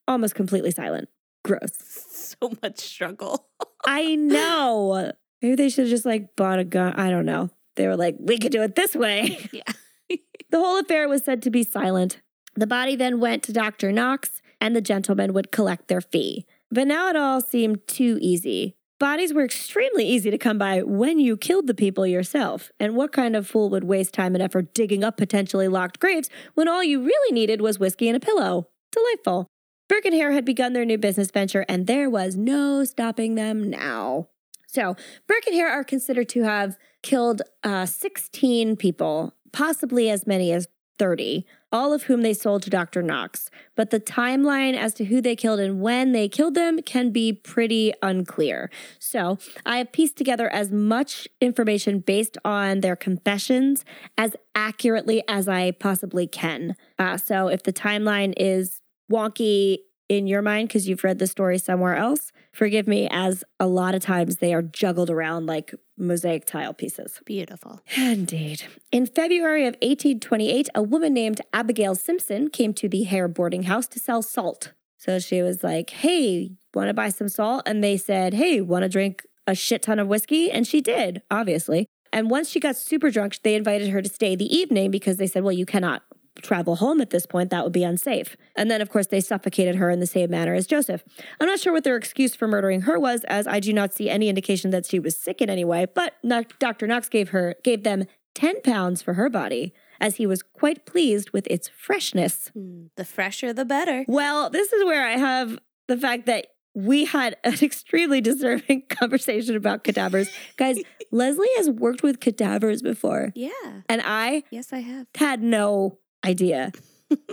almost completely silent. Gross. So much struggle. I know. Maybe they should have just like bought a gun. I don't know. They were like, we could do it this way. Yeah. the whole affair was said to be silent. The body then went to Dr. Knox, and the gentleman would collect their fee. But now it all seemed too easy. Bodies were extremely easy to come by when you killed the people yourself. And what kind of fool would waste time and effort digging up potentially locked graves when all you really needed was whiskey and a pillow? Delightful. Burke and Hare had begun their new business venture, and there was no stopping them now. So, Burke and Hare are considered to have killed uh, 16 people, possibly as many as 30, all of whom they sold to Dr. Knox. But the timeline as to who they killed and when they killed them can be pretty unclear. So, I have pieced together as much information based on their confessions as accurately as I possibly can. Uh, so, if the timeline is wonky in your mind because you've read the story somewhere else, forgive me, as a lot of times they are juggled around like mosaic tile pieces. Beautiful. Indeed. In February of 1828, a woman named Abigail Simpson came to the Hare boarding house to sell salt. So she was like, Hey, want to buy some salt? And they said, Hey, want to drink a shit ton of whiskey? And she did, obviously. And once she got super drunk, they invited her to stay the evening because they said, Well, you cannot travel home at this point. That would be unsafe. And then, of course, they suffocated her in the same manner as Joseph. I'm not sure what their excuse for murdering her was, as I do not see any indication that she was sick in any way. But Dr. Knox gave her gave them 10 pounds for her body, as he was quite pleased with its freshness. Mm, The fresher, the better. Well, this is where I have the fact that we had an extremely disturbing conversation about cadavers. Guys, Leslie has worked with cadavers before, Yeah. and I Yes, I have. had no idea,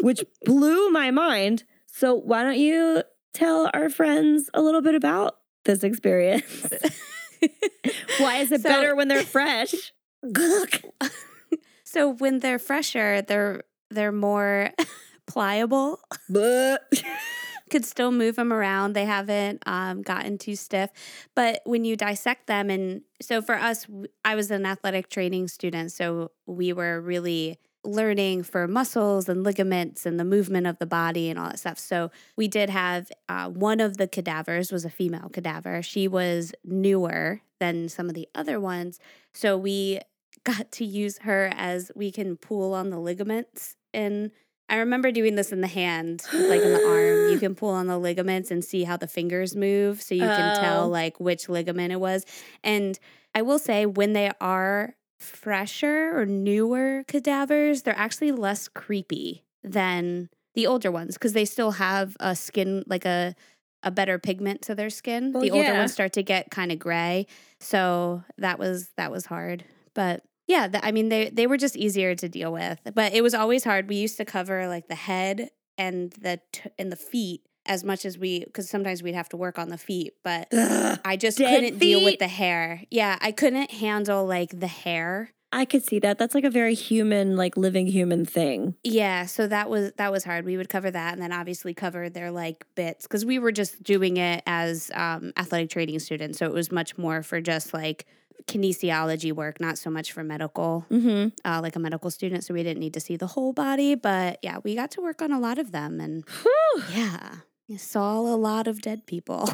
which blew my mind. So, why don't you tell our friends a little bit about this experience? why is it So- better when they're fresh? So when they're fresher, they're they're more pliable. Could still move them around. They haven't um, gotten too stiff. But when you dissect them, and so for us, I was an athletic training student, so we were really learning for muscles and ligaments and the movement of the body and all that stuff. So we did have uh, one of the cadavers was a female cadaver. She was newer than some of the other ones. So we got to use her as we can pull on the ligaments and I remember doing this in the hand, like in the arm. You can pull on the ligaments and see how the fingers move so you can Oh. tell like which ligament it was. And I will say when they are fresher or newer cadavers, they're actually less creepy than the older ones because they still have a skin like a a better pigment to their skin. Well, the older yeah. ones start to get kind of gray. So that was that was hard. But yeah, th- I mean they they were just easier to deal with. But it was always hard. We used to cover like the head and the t- and the feet as much as we because sometimes we'd have to work on the feet, but Ugh. I just couldn't deal with the hair. Yeah, I couldn't handle like the hair. I could see that. That's like a very human, like living human thing. Yeah, so that was that was hard. We would cover that and then obviously cover their like bits because we were just doing it as um, athletic training students. So it was much more for just like kinesiology work, not so much for medical, Mm-hmm. uh, like a medical student. So we didn't need to see the whole body, but yeah, we got to work on a lot of them and yeah, you saw a lot of dead people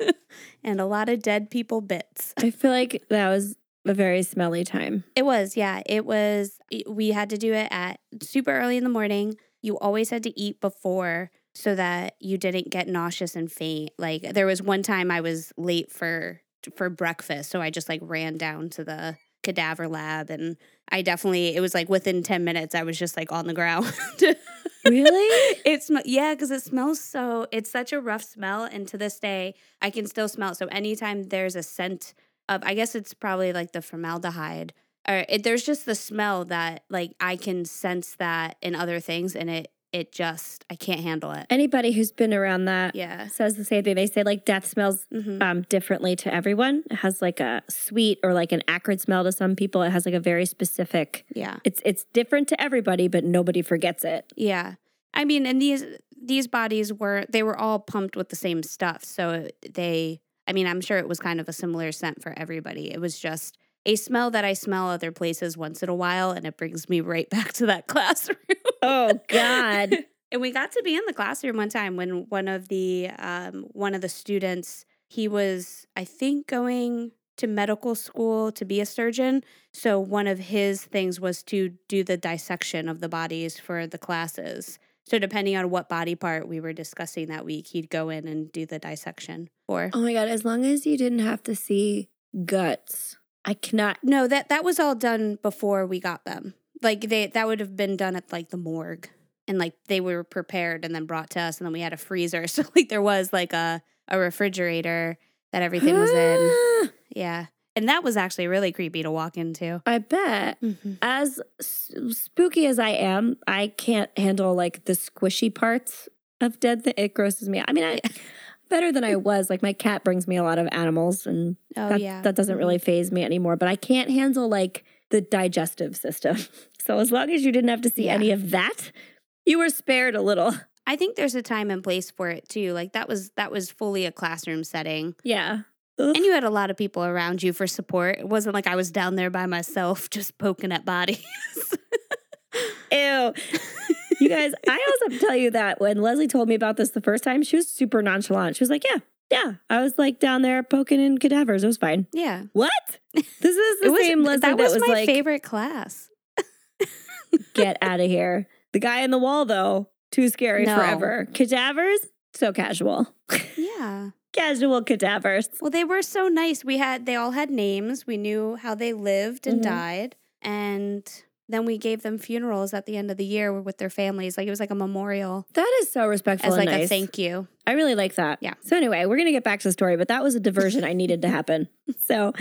and a lot of dead people bits. I feel like that was a very smelly time. It was, yeah. It was, we had to do it at super early in the morning. You always had to eat before so that you didn't get nauseous and faint. Like there was one time I was late for for breakfast, so I just like ran down to the cadaver lab and I definitely it was like within 10 minutes I was just like on the ground. Really? it sm- yeah, because it smells so. It's such a rough smell, and to this day, I can still smell it. So anytime there's a scent of, I guess it's probably like the formaldehyde, or it, there's just the smell that like I can sense that in other things, and it it just I can't handle it. Anybody who's been around that Yeah. says the same thing. They say like death smells hmm um, differently to everyone. It has like a sweet or like an acrid smell to some people. It has like a very specific. Yeah. It's it's different to everybody, but nobody forgets it. Yeah. I mean, and these these bodies were they were all pumped with the same stuff. So they I mean, I'm sure it was kind of a similar scent for everybody. It was just a smell that I smell other places once in a while and it brings me right back to that classroom. Oh God! and we got to be in the classroom one time when one of the um, one of the students he was I think going to medical school to be a surgeon. So one of his things was to do the dissection of the bodies for the classes. So depending on what body part we were discussing that week, he'd go in and do the dissection for. oh my God! As long as you didn't have to see guts, I cannot. No, that that was all done before we got them. Like they that would have been done at like the morgue. And like they were prepared and then brought to us and then we had a freezer. So like there was like a a refrigerator that everything was in. Yeah. And that was actually really creepy to walk into. I bet. Mm-hmm. As s- spooky as I am, I can't handle like the squishy parts of dead. Th- it grosses me. out. I mean, I better than I was. Like my cat brings me a lot of animals, and Oh that, yeah. that doesn't really mm-hmm. faze me anymore. But I can't handle like the digestive system. So as long as you didn't have to see Yeah. any of that, you were spared a little. I think there's a time and place for it too. Like that was that was fully a classroom setting. Yeah. And you had a lot of people around you for support. It wasn't like I was down there by myself just poking at bodies. Ew. You guys, I also have to tell you that when Leslie told me about this the first time, she was super nonchalant. She was like, Yeah, yeah. I was like down there poking in cadavers. It was fine. yeah. What? This is the was, same Leslie that was, my like, favorite class. get out of here. The guy in the wall, though, too scary No. forever. Cadavers, so casual. Yeah. casual cadavers. Well, they were so nice. We had they all had names. We knew how they lived and Mhm. died, and then we gave them funerals at the end of the year with their families. Like it was like a memorial That is so respectful as like nice. a thank you. I really like that. Yeah. So anyway, we're gonna get back to the story, but that was a diversion I needed to happen. So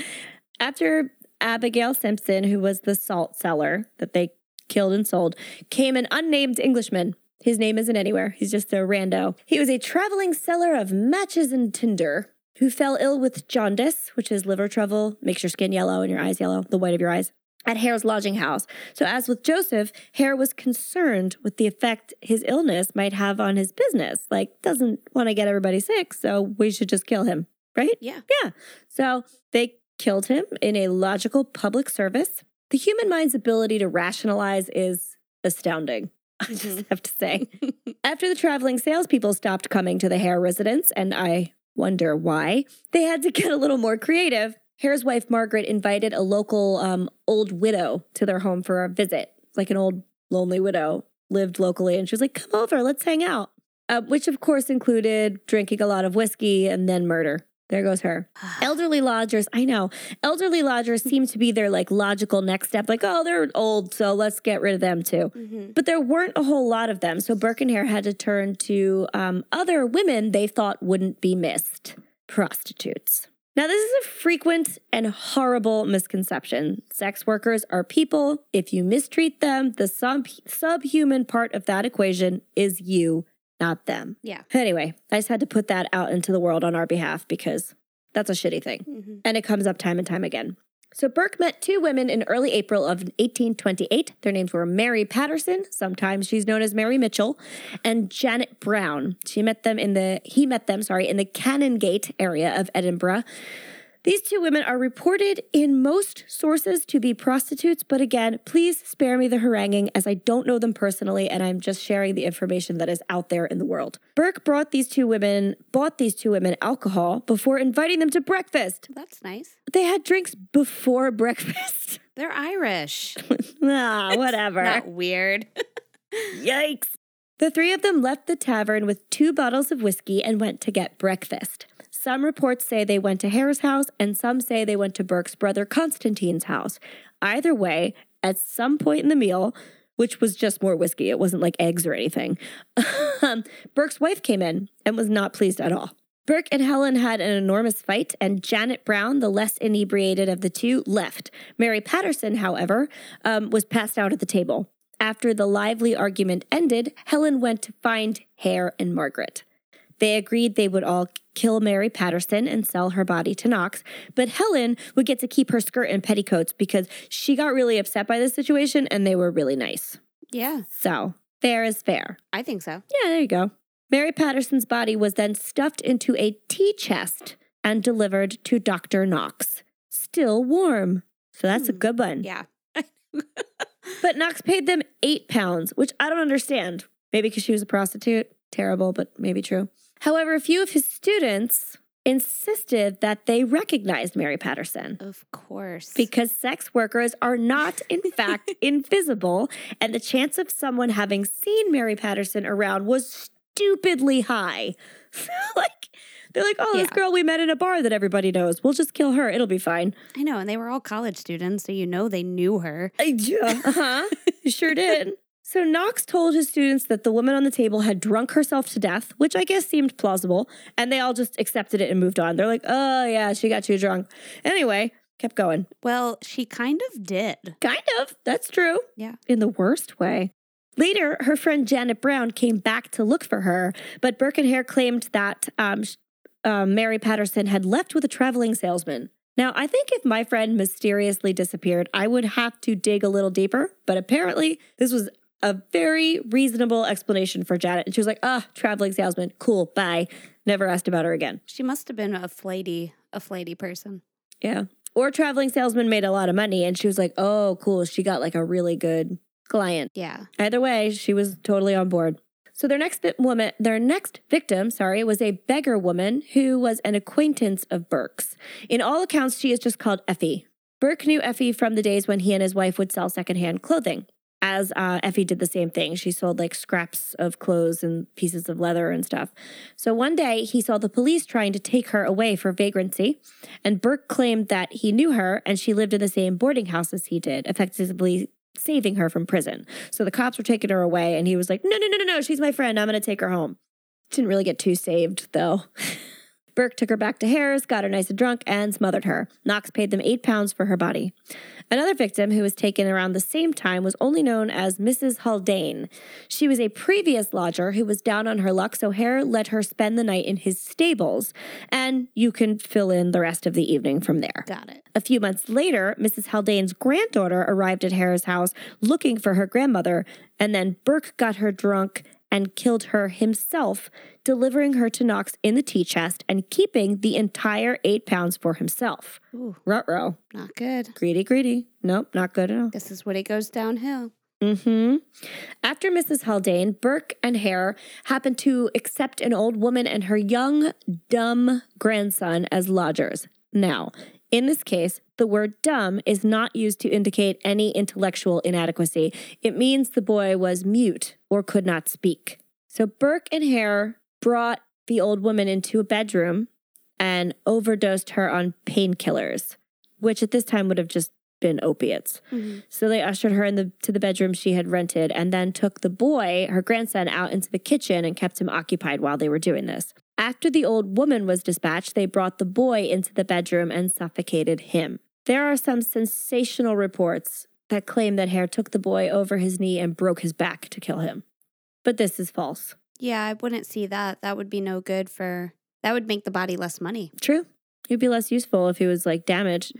after Abigail Simpson, who was the salt seller that they killed and sold, came an unnamed Englishman. His name isn't anywhere. He's just a rando. He was a traveling seller of matches and tinder who fell ill with jaundice, which is liver trouble, makes your skin yellow and your eyes yellow, the white of your eyes, at Hare's lodging house. So, as with Joseph, Hare was concerned with the effect his illness might have on his business. Like, doesn't want to get everybody sick, so we should just kill him, right? Yeah. Yeah. So they killed him in a logical public service. The human mind's ability to rationalize is astounding. I just Mhm. have to say. After the traveling salespeople stopped coming to the Hare residence, and I wonder why, they had to get a little more creative. Hare's wife, Margaret, invited a local um, old widow to their home for a visit, like an old lonely widow, lived locally. And she was like, come over, let's hang out. Uh, which, of course, included drinking a lot of whiskey and then murder. There goes her. Elderly lodgers, I know. Elderly lodgers seem to be their like logical next step. Like, oh, they're old, so let's get rid of them too. Mhm. But there weren't a whole lot of them, so Burke and Hare had to turn to um, other women they thought wouldn't be missed prostitutes. Now, this is a frequent and horrible misconception. Sex workers are people. If you mistreat them, the sub- subhuman part of that equation is you, not them. Yeah. Anyway, I just had to put that out into the world on our behalf because that's a shitty thing Mhm. and it comes up time and time again. So Burke met two women in early April of 1828. Their names were Mary Patterson, sometimes she's known as Mary Mitchell, and Janet Brown. She met them in the he met them, sorry, in the Canongate area of Edinburgh. These two women are reported in most sources to be prostitutes, but again, please spare me the haranguing as I don't know them personally and I'm just sharing the information that is out there in the world. Burke brought these two women, bought these two women alcohol before inviting them to breakfast. That's nice. They had drinks before breakfast. They're Irish. ah, whatever. Not weird. Yikes. The three of them left the tavern with two bottles of whiskey and went to get breakfast. Some reports say they went to Hare's house, and some say they went to Burke's brother Constantine's house. Either way, at some point in the meal, which was just more whiskey, it wasn't like eggs or anything, um, Burke's wife came in and was not pleased at all. Burke and Helen had an enormous fight, and Janet Brown, the less inebriated of the two, left. Mary Patterson, however, um, was passed out at the table. After the lively argument ended, Helen went to find Hare and Margaret. They agreed they would all kill Mary Patterson and sell her body to Knox, but Helen would get to keep her skirt and petticoats because she got really upset by this situation and they were really nice. Yeah, So, fair is fair. I think so. Yeah, there you go. Mary Patterson's body was then stuffed into a tea chest and delivered to Dr. Knox, still warm. So that's a Hmm. good one. Yeah. But Knox paid them eight pounds, which I don't understand. Maybe because she was a prostitute. Terrible, but maybe true. However, a few of his students insisted that they recognized Mary Patterson Of course. because sex workers are not, in fact, invisible, and the chance of someone having seen Mary Patterson around was stupidly high. like, they're like, oh, this girl we met in a bar that everybody knows. We'll just kill her. It'll be fine. I know, and they were all college students, so you know they knew her. Uh, Yeah. Uh-huh. sure did. So Knox told his students that the woman on the table had drunk herself to death, which I guess seemed plausible, and they all just accepted it and moved on. They're like, "Oh yeah, she got too drunk." Anyway, kept going. Well, she kind of did. Kind of. That's true. Yeah. In the worst way. Later, her friend Janet Brown came back to look for her, but Burke and Hare claimed that um, um, Mary Patterson had left with a traveling salesman. Now, I think if my friend mysteriously disappeared, I would have to dig a little deeper, but apparently this was a very reasonable explanation for Janet. And she was like, ah, traveling salesman, cool, bye. Never asked about her again. She must have been a flighty, a flighty person. Yeah. Or traveling salesman made a lot of money and she was like, oh, cool. She got like a really good client. Yeah. Either way, she was totally on board. So their next bit woman, their next victim, sorry, was a beggar woman who was an acquaintance of Burke's. In all accounts, she is just called Effie. Burke knew Effie from the days when he and his wife would sell secondhand clothing. As uh, Effie did the same thing, she sold like scraps of clothes and pieces of leather and stuff. So one day he saw the police trying to take her away for vagrancy, and Burke claimed that he knew her and she lived in the same boarding house as he did, effectively saving her from prison. So the cops were taking her away, and he was like, No, no, no, no, no, she's my friend. I'm going to take her home. Didn't really get too saved, though. Burke took her back to Hare's, got her nice and drunk, and smothered her. Knox paid them eight pounds for her body. Another victim who was taken around the same time was only known as Mrs. Haldane. She was a previous lodger who was down on her luck, so Hare let her spend the night in his stables, and you can fill in the rest of the evening from there. Got it. A few months later, Mrs. Haldane's granddaughter arrived at Hare's house looking for her grandmother, and then Burke got her drunk and killed her himself, delivering her to Knox in the tea chest and keeping the entire eight pounds for himself. Ooh, Rutro. not good. Greedy, greedy. Nope, not good at all. This is when it goes downhill. Mm-hmm. After Mrs. Haldane, Burke and Hare happened to accept an old woman and her young, dumb grandson as lodgers. Now, in this case, the word dumb is not used to indicate any intellectual inadequacy. It means the boy was mute or could not speak. So Burke and Hare brought the old woman into a bedroom and overdosed her on painkillers, which at this time would have just been opiates. Mhm. So they ushered her in the to the bedroom she had rented and then took the boy, her grandson, out into the kitchen and kept him occupied while they were doing this. After the old woman was dispatched, they brought the boy into the bedroom and suffocated him. There are some sensational reports that claim that Hare took the boy over his knee and broke his back to kill him. But this is false. Yeah, I wouldn't see that. That would be no good for. That would make the body less money. True. It'd be less useful if he was like damaged.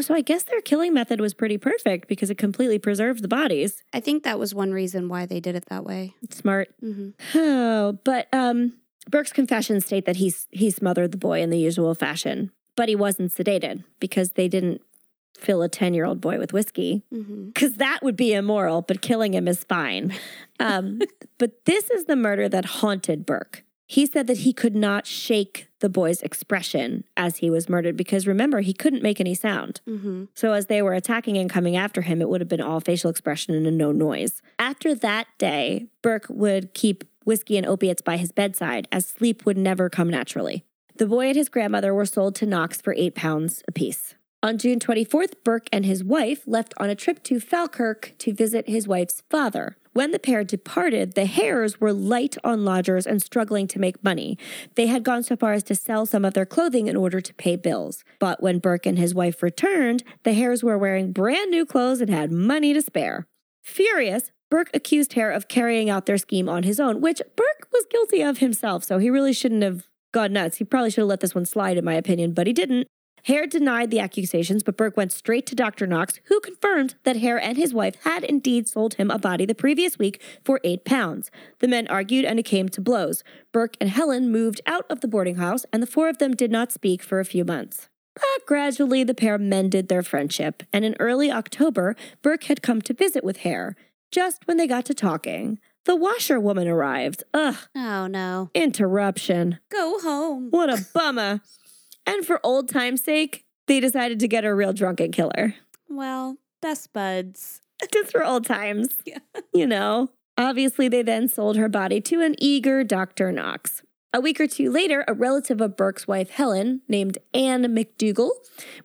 So I guess their killing method was pretty perfect because it completely preserved the bodies. I think that was one reason why they did it that way. Smart. Mm-hmm. Oh, but um, Burke's confessions state that he he smothered the boy in the usual fashion, but he wasn't sedated because they didn't fill a ten year old boy with whiskey because that would be immoral. But killing him is fine. Um, but this is the murder that haunted Burke. He said that he could not shake the boy's expression as he was murdered because remember he couldn't make any sound. hmm So as they were attacking and coming after him, it would have been all facial expression and no noise. After that day, Burke would keep whiskey and opiates by his bedside, as sleep would never come naturally. The boy and his grandmother were sold to Knox for eight pounds apiece. On June 24th, Burke and his wife left on a trip to Falkirk to visit his wife's father. When the pair departed, the Hares were light on lodgers and struggling to make money. They had gone so far as to sell some of their clothing in order to pay bills. But when Burke and his wife returned, the Hares were wearing brand new clothes and had money to spare. Furious, Burke accused Hare of carrying out their scheme on his own, which Burke was guilty of himself, so he really shouldn't have gone nuts. He probably should have let this one slide, in my opinion, but he didn't. Hare denied the accusations, but Burke went straight to Dr. Knox, who confirmed that Hare and his wife had indeed sold him a body the previous week for eight pounds. The men argued and it came to blows. Burke and Helen moved out of the boarding house, and the four of them did not speak for a few months. But gradually, the pair mended their friendship, and in early October, Burke had come to visit with Hare. Just when they got to talking, the washerwoman arrived. Ugh, Oh no. interruption. Go home. What a bummer. And for old time's sake, they decided to get a real drunken killer. Well, best buds. Just for old times. Yeah. You know. Obviously, they then sold her body to an eager Dr. Knox. A week or two later, a relative of Burke's wife, Helen, named Anne McDougall,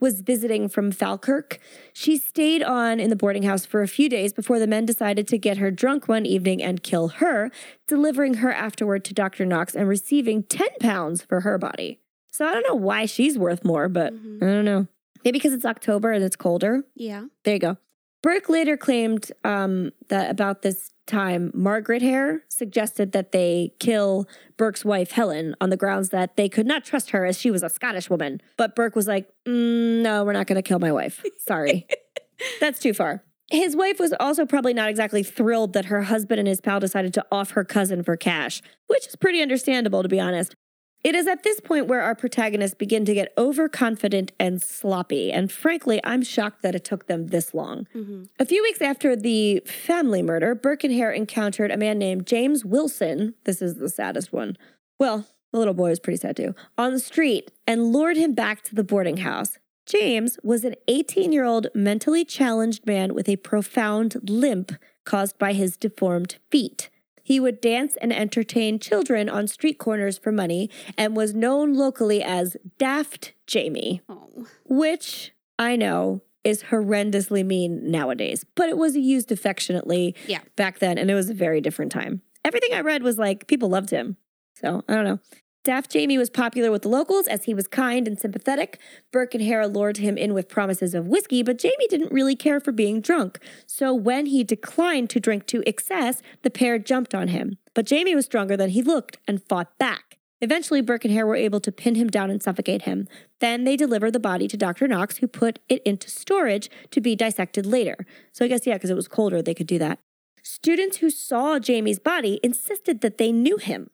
was visiting from Falkirk. She stayed on in the boarding house for a few days before the men decided to get her drunk one evening and kill her, delivering her afterward to Dr. Knox and receiving 10 pounds for her body. So I don't know why she's worth more, but Mhm. I don't know. Maybe because it's October and it's colder. Yeah. There you go. Burke later claimed um, that about this time, Margaret Hare suggested that they kill Burke's wife, Helen, on the grounds that they could not trust her as she was a Scottish woman. But Burke was like, mm, no, we're not going to kill my wife. Sorry. That's too far. His wife was also probably not exactly thrilled that her husband and his pal decided to off her cousin for cash, which is pretty understandable, to be honest. It is at this point where our protagonists begin to get overconfident and sloppy, and frankly, I'm shocked that it took them this long. hmm A few weeks after the family murder, Burke and Hare encountered a man named James Wilson. This is the saddest one. Well, the little boy is pretty sad too. On the street and lured him back to the boarding house. James was an 18 year old mentally challenged man with a profound limp caused by his deformed feet. He would dance and entertain children on street corners for money and was known locally as Daft Jamie Oh. which I know is horrendously mean nowadays, but it was used affectionately Yeah. back then, and it was a very different time. Everything I read was like people loved him. So I don't know. Daft Jamie was popular with the locals as he was kind and sympathetic. Burke and Hare lured him in with promises of whiskey, but Jamie didn't really care for being drunk. So when he declined to drink to excess, the pair jumped on him. But Jamie was stronger than he looked and fought back. Eventually, Burke and Hare were able to pin him down and suffocate him. Then they delivered the body to Dr. Knox, who put it into storage to be dissected later. So I guess, yeah, because it was colder, they could do that. Students who saw Jamie's body insisted that they knew him,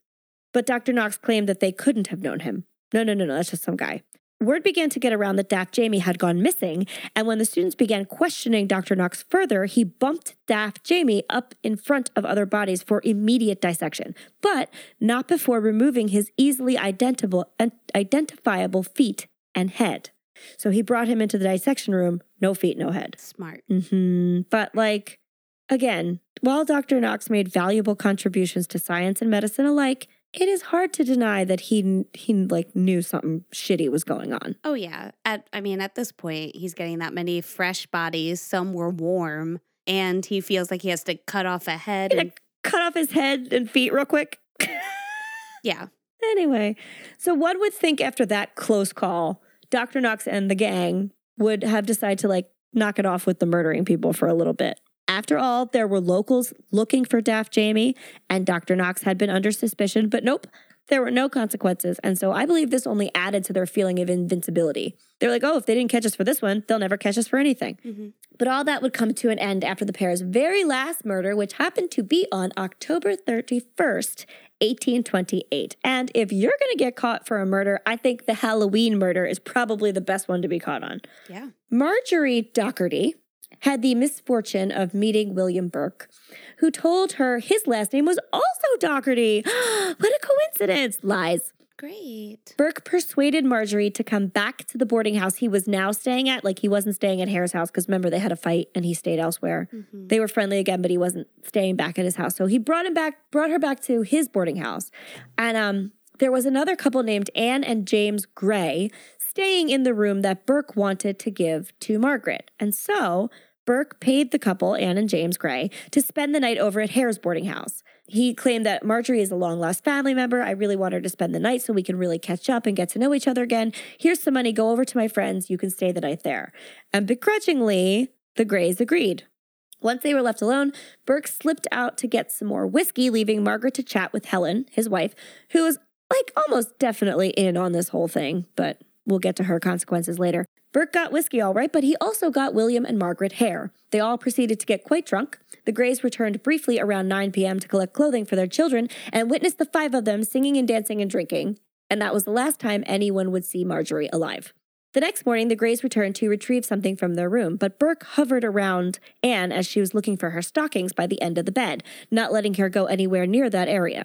but Dr. Knox claimed that they couldn't have known him. No, no, no, no, that's just some guy. Word began to get around that Daft Jamie had gone missing, and when the students began questioning Dr. Knox further, he bumped Daft Jamie up in front of other bodies for immediate dissection, but not before removing his easily identifiable, identifiable feet and head. So he brought him into the dissection room, no feet, no head. Smart. hmm But like, again, while Dr. Knox made valuable contributions to science and medicine alike, it is hard to deny that he he like knew something shitty was going on. Oh yeah. At I mean, at this point, he's getting that many fresh bodies. Some were warm, and he feels like he has to cut off a head. And, Cut off his head and feet real quick. yeah. anyway, so one would think after that close call, Dr. Knox and the gang would have decided to like knock it off with the murdering people for a little bit. After all, there were locals looking for Daft Jamie, and Dr. Knox had been under suspicion, but nope, there were no consequences. And so I believe this only added to their feeling of invincibility. They're like, oh, if they didn't catch us for this one, they'll never catch us for anything. Mhm. But all that would come to an end after the pair's very last murder, which happened to be on October 31st, 1828. And if you're going to get caught for a murder, I think the Halloween murder is probably the best one to be caught on. Yeah. Marjorie Docherty had the misfortune of meeting William Burke, who told her his last name was also Docherty. what a coincidence! Lies. Great. Burke persuaded Marjorie to come back to the boarding house he was now staying at. Like he wasn't staying at Hare's house because remember they had a fight and he stayed elsewhere. Mhm. They were friendly again, but he wasn't staying back at his house. So he brought him back, brought her back to his boarding house. And um, there was another couple named Anne and James Gray staying in the room that Burke wanted to give to Margaret. And so Burke paid the couple, Anne and James Gray, to spend the night over at Hare's boarding house. He claimed that Marjorie is a long lost family member. I really want her to spend the night so we can really catch up and get to know each other again. Here's some money. Go over to my friends. You can stay the night there. And begrudgingly, the Grays agreed. Once they were left alone, Burke slipped out to get some more whiskey, leaving Margaret to chat with Helen, his wife, who was like almost definitely in on this whole thing, but we'll get to her consequences later. Burke got whiskey all right, but he also got William and Margaret Hare. They all proceeded to get quite drunk. The Grays returned briefly around 9 p.m. to collect clothing for their children and witnessed the five of them singing and dancing and drinking. And that was the last time anyone would see Marjorie alive. The next morning, the Grays returned to retrieve something from their room, but Burke hovered around Anne as she was looking for her stockings by the end of the bed, not letting her go anywhere near that area.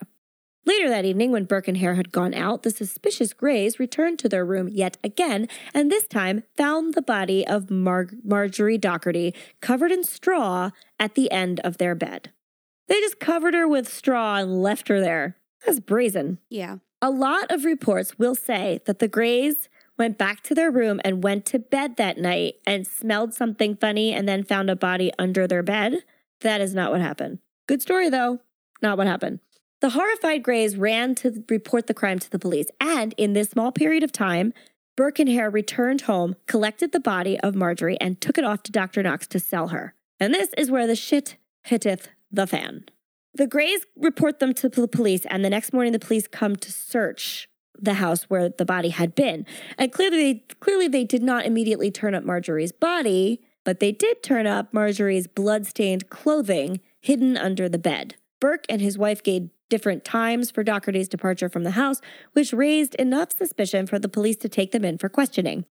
Later that evening, when Burke and Hare had gone out, the suspicious Grays returned to their room yet again, and this time found the body of Mar- Marjorie Docherty covered in straw at the end of their bed. They just covered her with straw and left her there. That's brazen. Yeah. A lot of reports will say that the Grays went back to their room and went to bed that night and smelled something funny and then found a body under their bed. That is not what happened. Good story, though. Not what happened. The horrified Grays ran to report the crime to the police, and in this small period of time, Burke and Hare returned home, collected the body of Marjorie, and took it off to Dr. Knox to sell her. And this is where the shit hitteth the fan. The Grays report them to the police, and the next morning the police come to search the house where the body had been. And clearly, clearly they did not immediately turn up Marjorie's body, but they did turn up Marjorie's blood-stained clothing hidden under the bed. Burke and his wife gave different times for Docherty's departure from the house, which raised enough suspicion for the police to take them in for questioning.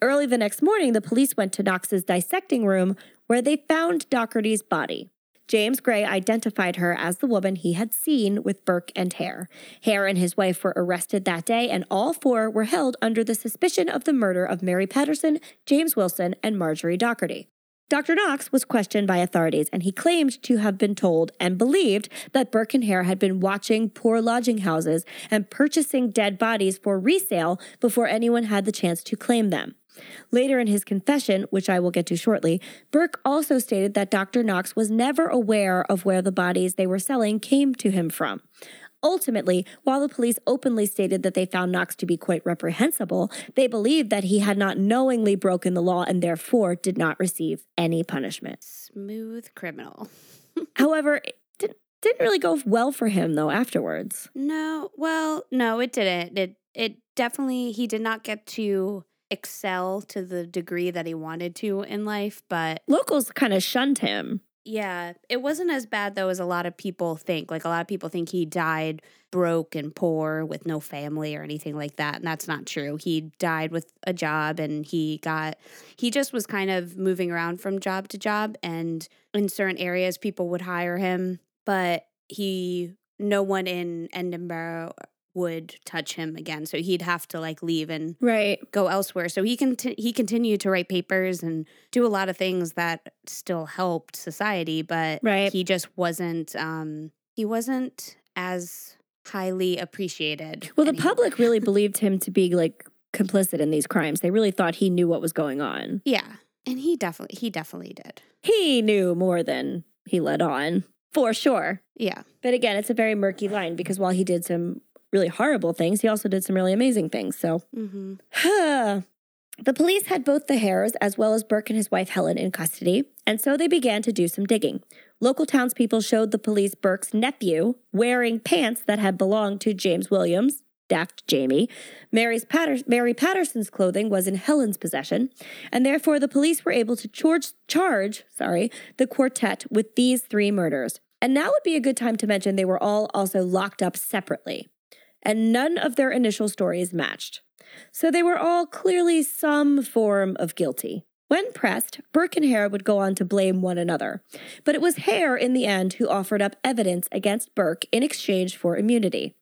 Early the next morning, the police went to Knox's dissecting room where they found Docherty's body. James Gray identified her as the woman he had seen with Burke and Hare. Hare and his wife were arrested that day, and all four were held under the suspicion of the murder of Mary Patterson, James Wilson, and Marjorie Docherty. Dr. Knox was questioned by authorities, and he claimed to have been told and believed that Burke and Hare had been watching poor lodging houses and purchasing dead bodies for resale before anyone had the chance to claim them. Later in his confession, which I will get to shortly, Burke also stated that Dr. Knox was never aware of where the bodies they were selling came to him from. Ultimately, while the police openly stated that they found Knox to be quite reprehensible, they believed that he had not knowingly broken the law and therefore did not receive any punishment. Smooth criminal. However, it didn't, didn't really go well for him though afterwards. No, well, no, it didn't. It it definitely he did not get to excel to the degree that he wanted to in life, but Locals kind of shunned him. Yeah, it wasn't as bad though as a lot of people think. Like a lot of people think he died broke and poor with no family or anything like that, and that's not true. He died with a job and he got he just was kind of moving around from job to job and in certain areas people would hire him, but he no one in Edinburgh would touch him again. So he'd have to like leave and Right. go elsewhere. So he can he continued to write papers and do a lot of things that still helped society, but Right. he just wasn't um he wasn't as highly appreciated. Well, the public really believed him to be like complicit in these crimes. They really thought he knew what was going on. Yeah. And he definitely he definitely did. He knew more than he let on, for sure. Yeah. But again, it's a very murky line because while he did some really horrible things, he also did some really amazing things. So Mm-hmm. the police had both the Hares as well as Burke and his wife Helen in custody, and so they began to do some digging. Local townspeople showed the police Burke's nephew wearing pants that had belonged to James Williams, Daft Jamie. Mary's Patter- Mary Patterson's clothing was in Helen's possession, and therefore the police were able to charge, charge sorry, the quartet with these three murders. And now would be a good time to mention they were all also locked up separately, and none of their initial stories matched. So they were all clearly some form of guilty. When pressed, Burke and Hare would go on to blame one another. But it was Hare in the end who offered up evidence against Burke in exchange for immunity.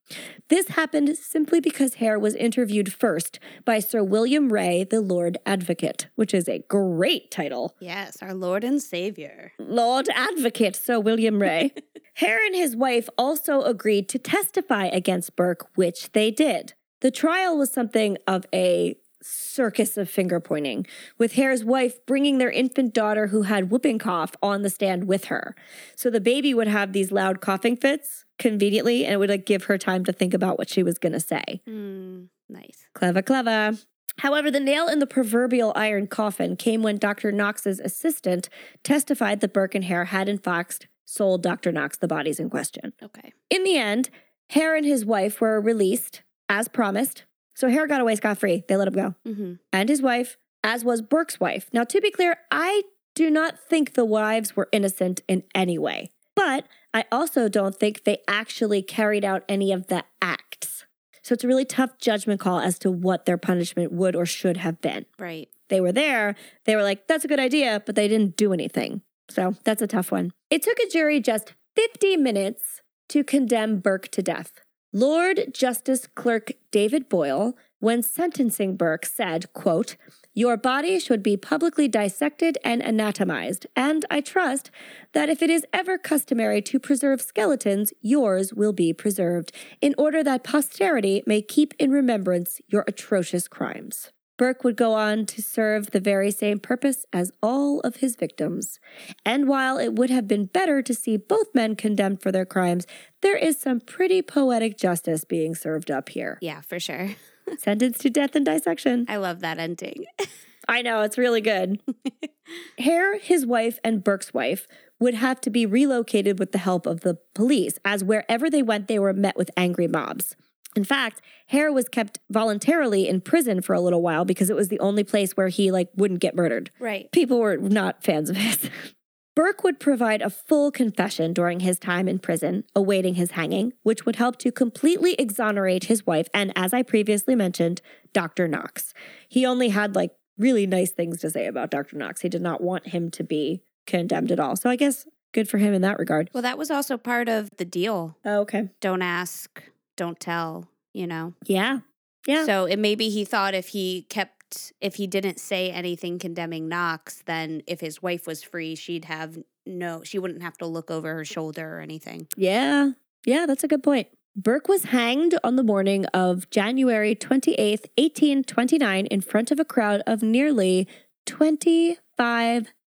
This happened simply because Hare was interviewed first by Sir William Rae, the Lord Advocate, which is a great title. Yes, our Lord and Savior. Lord Advocate Sir William Rae. Hare and his wife also agreed to testify against Burke, which they did. The trial was something of a circus of finger pointing, with Hare's wife bringing their infant daughter who had whooping cough on the stand with her. So the baby would have these loud coughing fits conveniently, and it would like give her time to think about what she was going to say. Mm, nice. Clever, clever. However, the nail in the proverbial iron coffin came when Dr. Knox's assistant testified that Burke and Hare had, in fact, sold Dr. Knox the bodies in question. Okay. In the end, Hare and his wife were released as promised. So Hare got away scot free. They let him go. Mm-hmm. And his wife, as was Burke's wife. Now, to be clear, I do not think the wives were innocent in any way, but I also don't think they actually carried out any of the acts. So it's a really tough judgment call as to what their punishment would or should have been. Right. They were there, they were like, that's a good idea, but they didn't do anything. So that's a tough one. It took a jury just 50 minutes to condemn Burke to death. Lord Justice Clerk David Boyle, when sentencing Burke, said, quote, Your body should be publicly dissected and anatomized, and I trust that if it is ever customary to preserve skeletons, yours will be preserved, in order that posterity may keep in remembrance your atrocious crimes. Burke would go on to serve the very same purpose as all of his victims. And while it would have been better to see both men condemned for their crimes, there is some pretty poetic justice being served up here. Yeah, for sure. Sentenced to death and dissection. I love that ending. I know, it's really good. Hare, his wife, and Burke's wife would have to be relocated with the help of the police, as wherever they went, they were met with angry mobs. In fact, Hare was kept voluntarily in prison for a little while because it was the only place where he like wouldn't get murdered. right. People were not fans of his. Burke would provide a full confession during his time in prison, awaiting his hanging, which would help to completely exonerate his wife and, as I previously mentioned, Dr. Knox. He only had like really nice things to say about Dr. Knox. He did not want him to be condemned at all. So I guess good for him in that regard. Well, that was also part of the deal. Oh, okay. Don't ask, don't tell, you know? Yeah. Yeah. So it maybe he thought if he kept, if he didn't say anything condemning Knox, then if his wife was free, she'd have no, she wouldn't have to look over her shoulder or anything. Yeah. Yeah, that's a good point. Burke was hanged on the morning of January 28th, 1829, in front of a crowd of nearly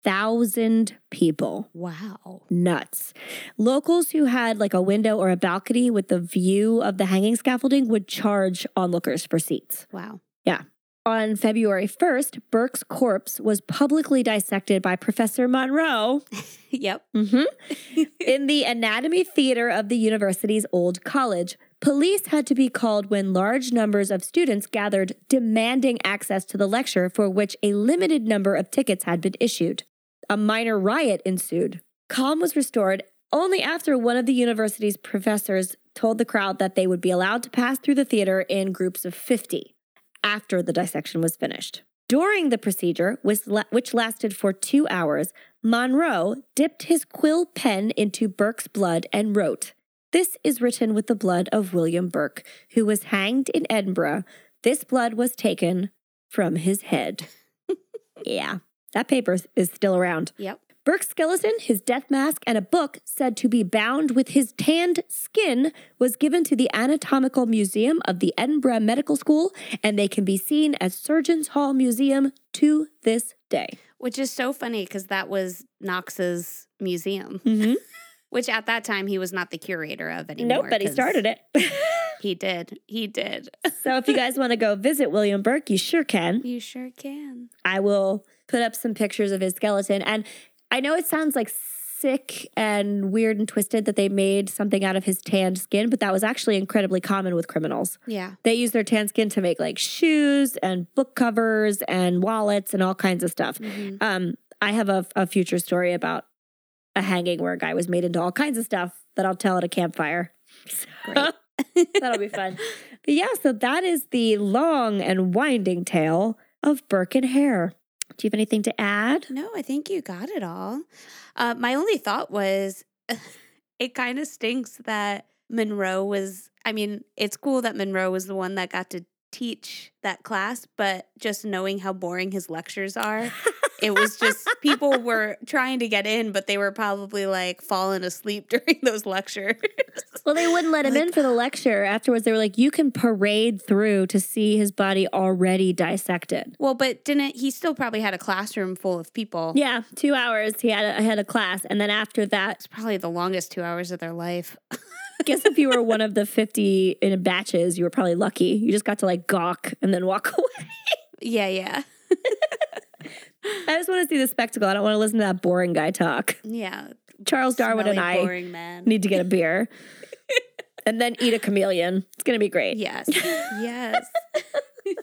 25,000 people. Wow. Nuts. Locals who had like a window or a balcony with the view of the hanging scaffolding would charge onlookers for seats. Wow. Yeah. On February 1st, Burke's corpse was publicly dissected by Professor Monro yep. Mhm. in the anatomy theater of the university's old college. Police had to be called when large numbers of students gathered demanding access to the lecture for which a limited number of tickets had been issued. A minor riot ensued. Calm was restored only after one of the university's professors told the crowd that they would be allowed to pass through the theater in groups of 50 after the dissection was finished. During the procedure, which lasted for two hours, Monro dipped his quill pen into Burke's blood and wrote, This is written with the blood of William Burke, who was hanged in Edinburgh. This blood was taken from his head. yeah, that paper is still around. Yep. Burke's skeleton, his death mask, and a book said to be bound with his tanned skin was given to the Anatomical Museum of the Edinburgh Medical School, and they can be seen at Surgeons Hall Museum to this day. Which is so funny because that was Knox's museum, mm-hmm. which at that time he was not the curator of anymore. Nope, but he started it. he did. He did. so if you guys want to go visit William Burke, you sure can. You sure can. I will put up some pictures of his skeleton. And I know it sounds like sick and weird and twisted that they made something out of his tanned skin, but that was actually incredibly common with criminals. Yeah. They use their tanned skin to make like shoes and book covers and wallets and all kinds of stuff. Mm-hmm. Um, I have a, a future story about a hanging where a guy was made into all kinds of stuff that I'll tell at a campfire. That'll be fun. But yeah, so that is the long and winding tale of Burke and Hare. Do you have anything to add? No, I think you got it all. Uh, my only thought was it kind of stinks that Monro was, I mean, it's cool that Monro was the one that got to teach that class, but just knowing how boring his lectures are, it was just people were trying to get in, but they were probably like falling asleep during those lectures. well, they wouldn't let him like, in for the lecture. Afterwards, they were like, you can parade through to see his body already dissected. Well, but didn't he still probably had a classroom full of people? Yeah, two hours. He had a, had a class. And then after that, it's probably the longest two hours of their life. I guess if you were one of the 50 in batches, you were probably lucky. You just got to like gawk and then walk away. yeah, yeah. I just want to see the spectacle. I don't want to listen to that boring guy talk. Yeah. Charles Darwin and I need to get a beer and then eat a chameleon. It's going to be great. Yes. yes.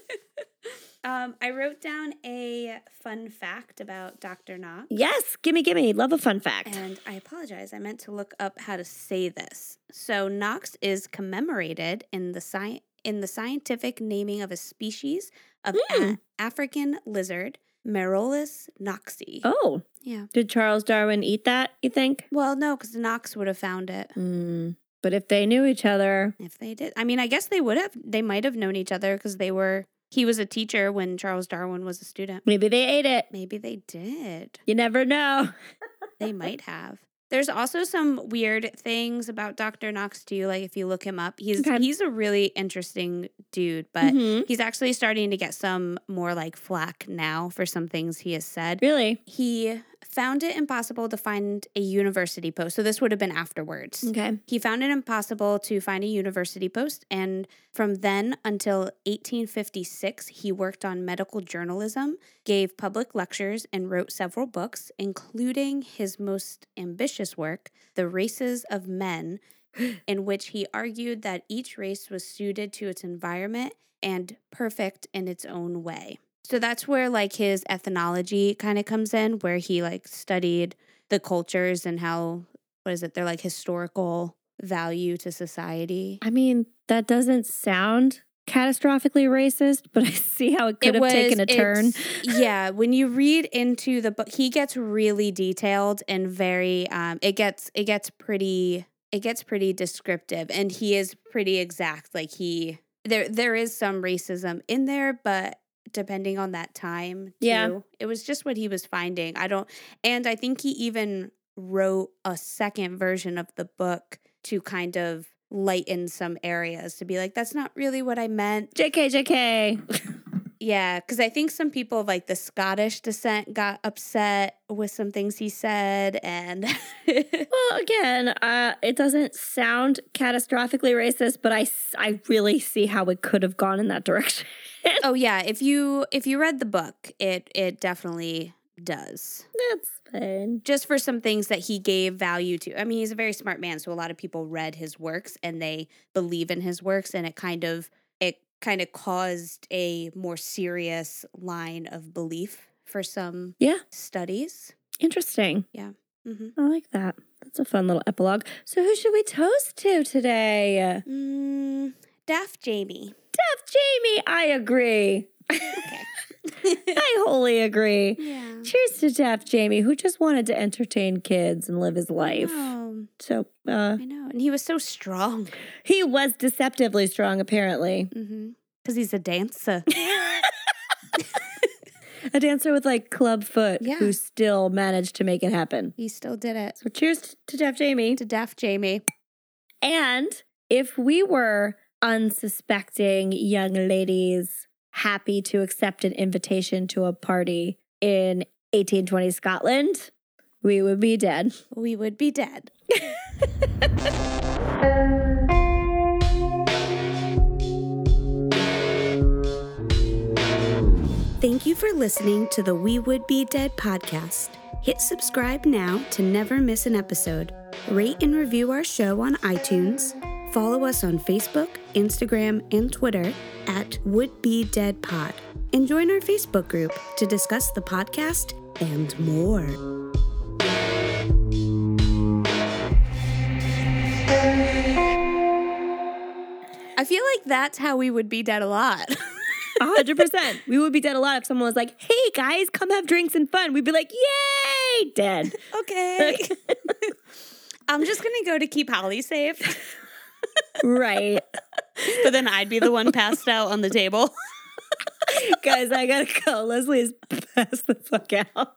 um, I wrote down a fun fact about Dr. Knox. Yes, gimme, gimme. Love a fun fact. And I apologize. I meant to look up how to say this. So Knox is commemorated in the sci- in the scientific naming of a species of mm. a- African lizard Meroles knoxi. Oh. Yeah. Did Charles Darwin eat that, you think? Well, no, because Knox would have found it. Mm. But if they knew each other. If they did. I mean, I guess they would have. They might have known each other because they were. He was a teacher when Charles Darwin was a student. Maybe they ate it. Maybe they did. You never know. they might have. There's also some weird things about Dr. Knox too. Like if you look him up, he's okay. he's a really interesting dude, but mm-hmm. he's actually starting to get some more like flack now for some things he has said. Really? He found it impossible to find a university post. So this would have been afterwards. Okay. He found it impossible to find a university post. And from then until 1856, he worked on medical journalism, gave public lectures, and wrote several books, including his most ambitious work, The Races of Men, in which he argued that each race was suited to its environment and perfect in its own way. So that's where like his ethnology kind of comes in, where he like studied the cultures and how what is it? They're like historical value to society. I mean, that doesn't sound catastrophically racist, but I see how it could it have was, taken a turn. yeah, when you read into the book, he gets really detailed and very um it gets it gets pretty it gets pretty descriptive and he is pretty exact like he there there is some racism in there, but depending on that time too. Yeah. It was just what he was finding. I don't and I think he even wrote a second version of the book to kind of lighten some areas to be like that's not really what I meant. JK JK. yeah, cuz I think some people of like the Scottish descent got upset with some things he said and well again, uh it doesn't sound catastrophically racist, but I I really see how it could have gone in that direction. oh yeah, if you if you read the book, it it definitely does. That's fine. Just for some things that he gave value to. I mean, he's a very smart man, so a lot of people read his works and they believe in his works and it kind of it kind of caused a more serious line of belief for some yeah studies. Interesting. Yeah. hmm I like that. That's a fun little epilogue. So, who should we toast to today? Mm, Daft Jamie. Daft Jamie. I agree. I wholly agree. Yeah. Cheers to Daft Jamie, who just wanted to entertain kids and live his life. Oh, So, uh, I know. And he was so strong. he was deceptively strong, apparently. Mm-hmm. Because he's a dancer. A dancer with like club foot Yeah. who still managed to make it happen. he still did it. So, cheers to Daft Jamie. To Daft Jamie. And if we were unsuspecting young ladies happy to accept an invitation to a party in 1820 Scotland, we would be dead. We would be dead. Thank you for listening to the We Would Be Dead podcast. Hit subscribe now to never miss an episode. Rate and review our show on iTunes. Follow us on Facebook, Instagram, and Twitter at Would Be Dead Pod. And join our Facebook group to discuss the podcast and more. I feel like that's how we would be dead a lot. 100%. we would be dead a lot if someone was like, hey guys, come have drinks and fun. We'd be like, yay, dead. okay. I'm just going to go to keep Holly safe. Right. But then I'd be the one passed out on the table. Guys, I gotta go. Leslie's passed the fuck out.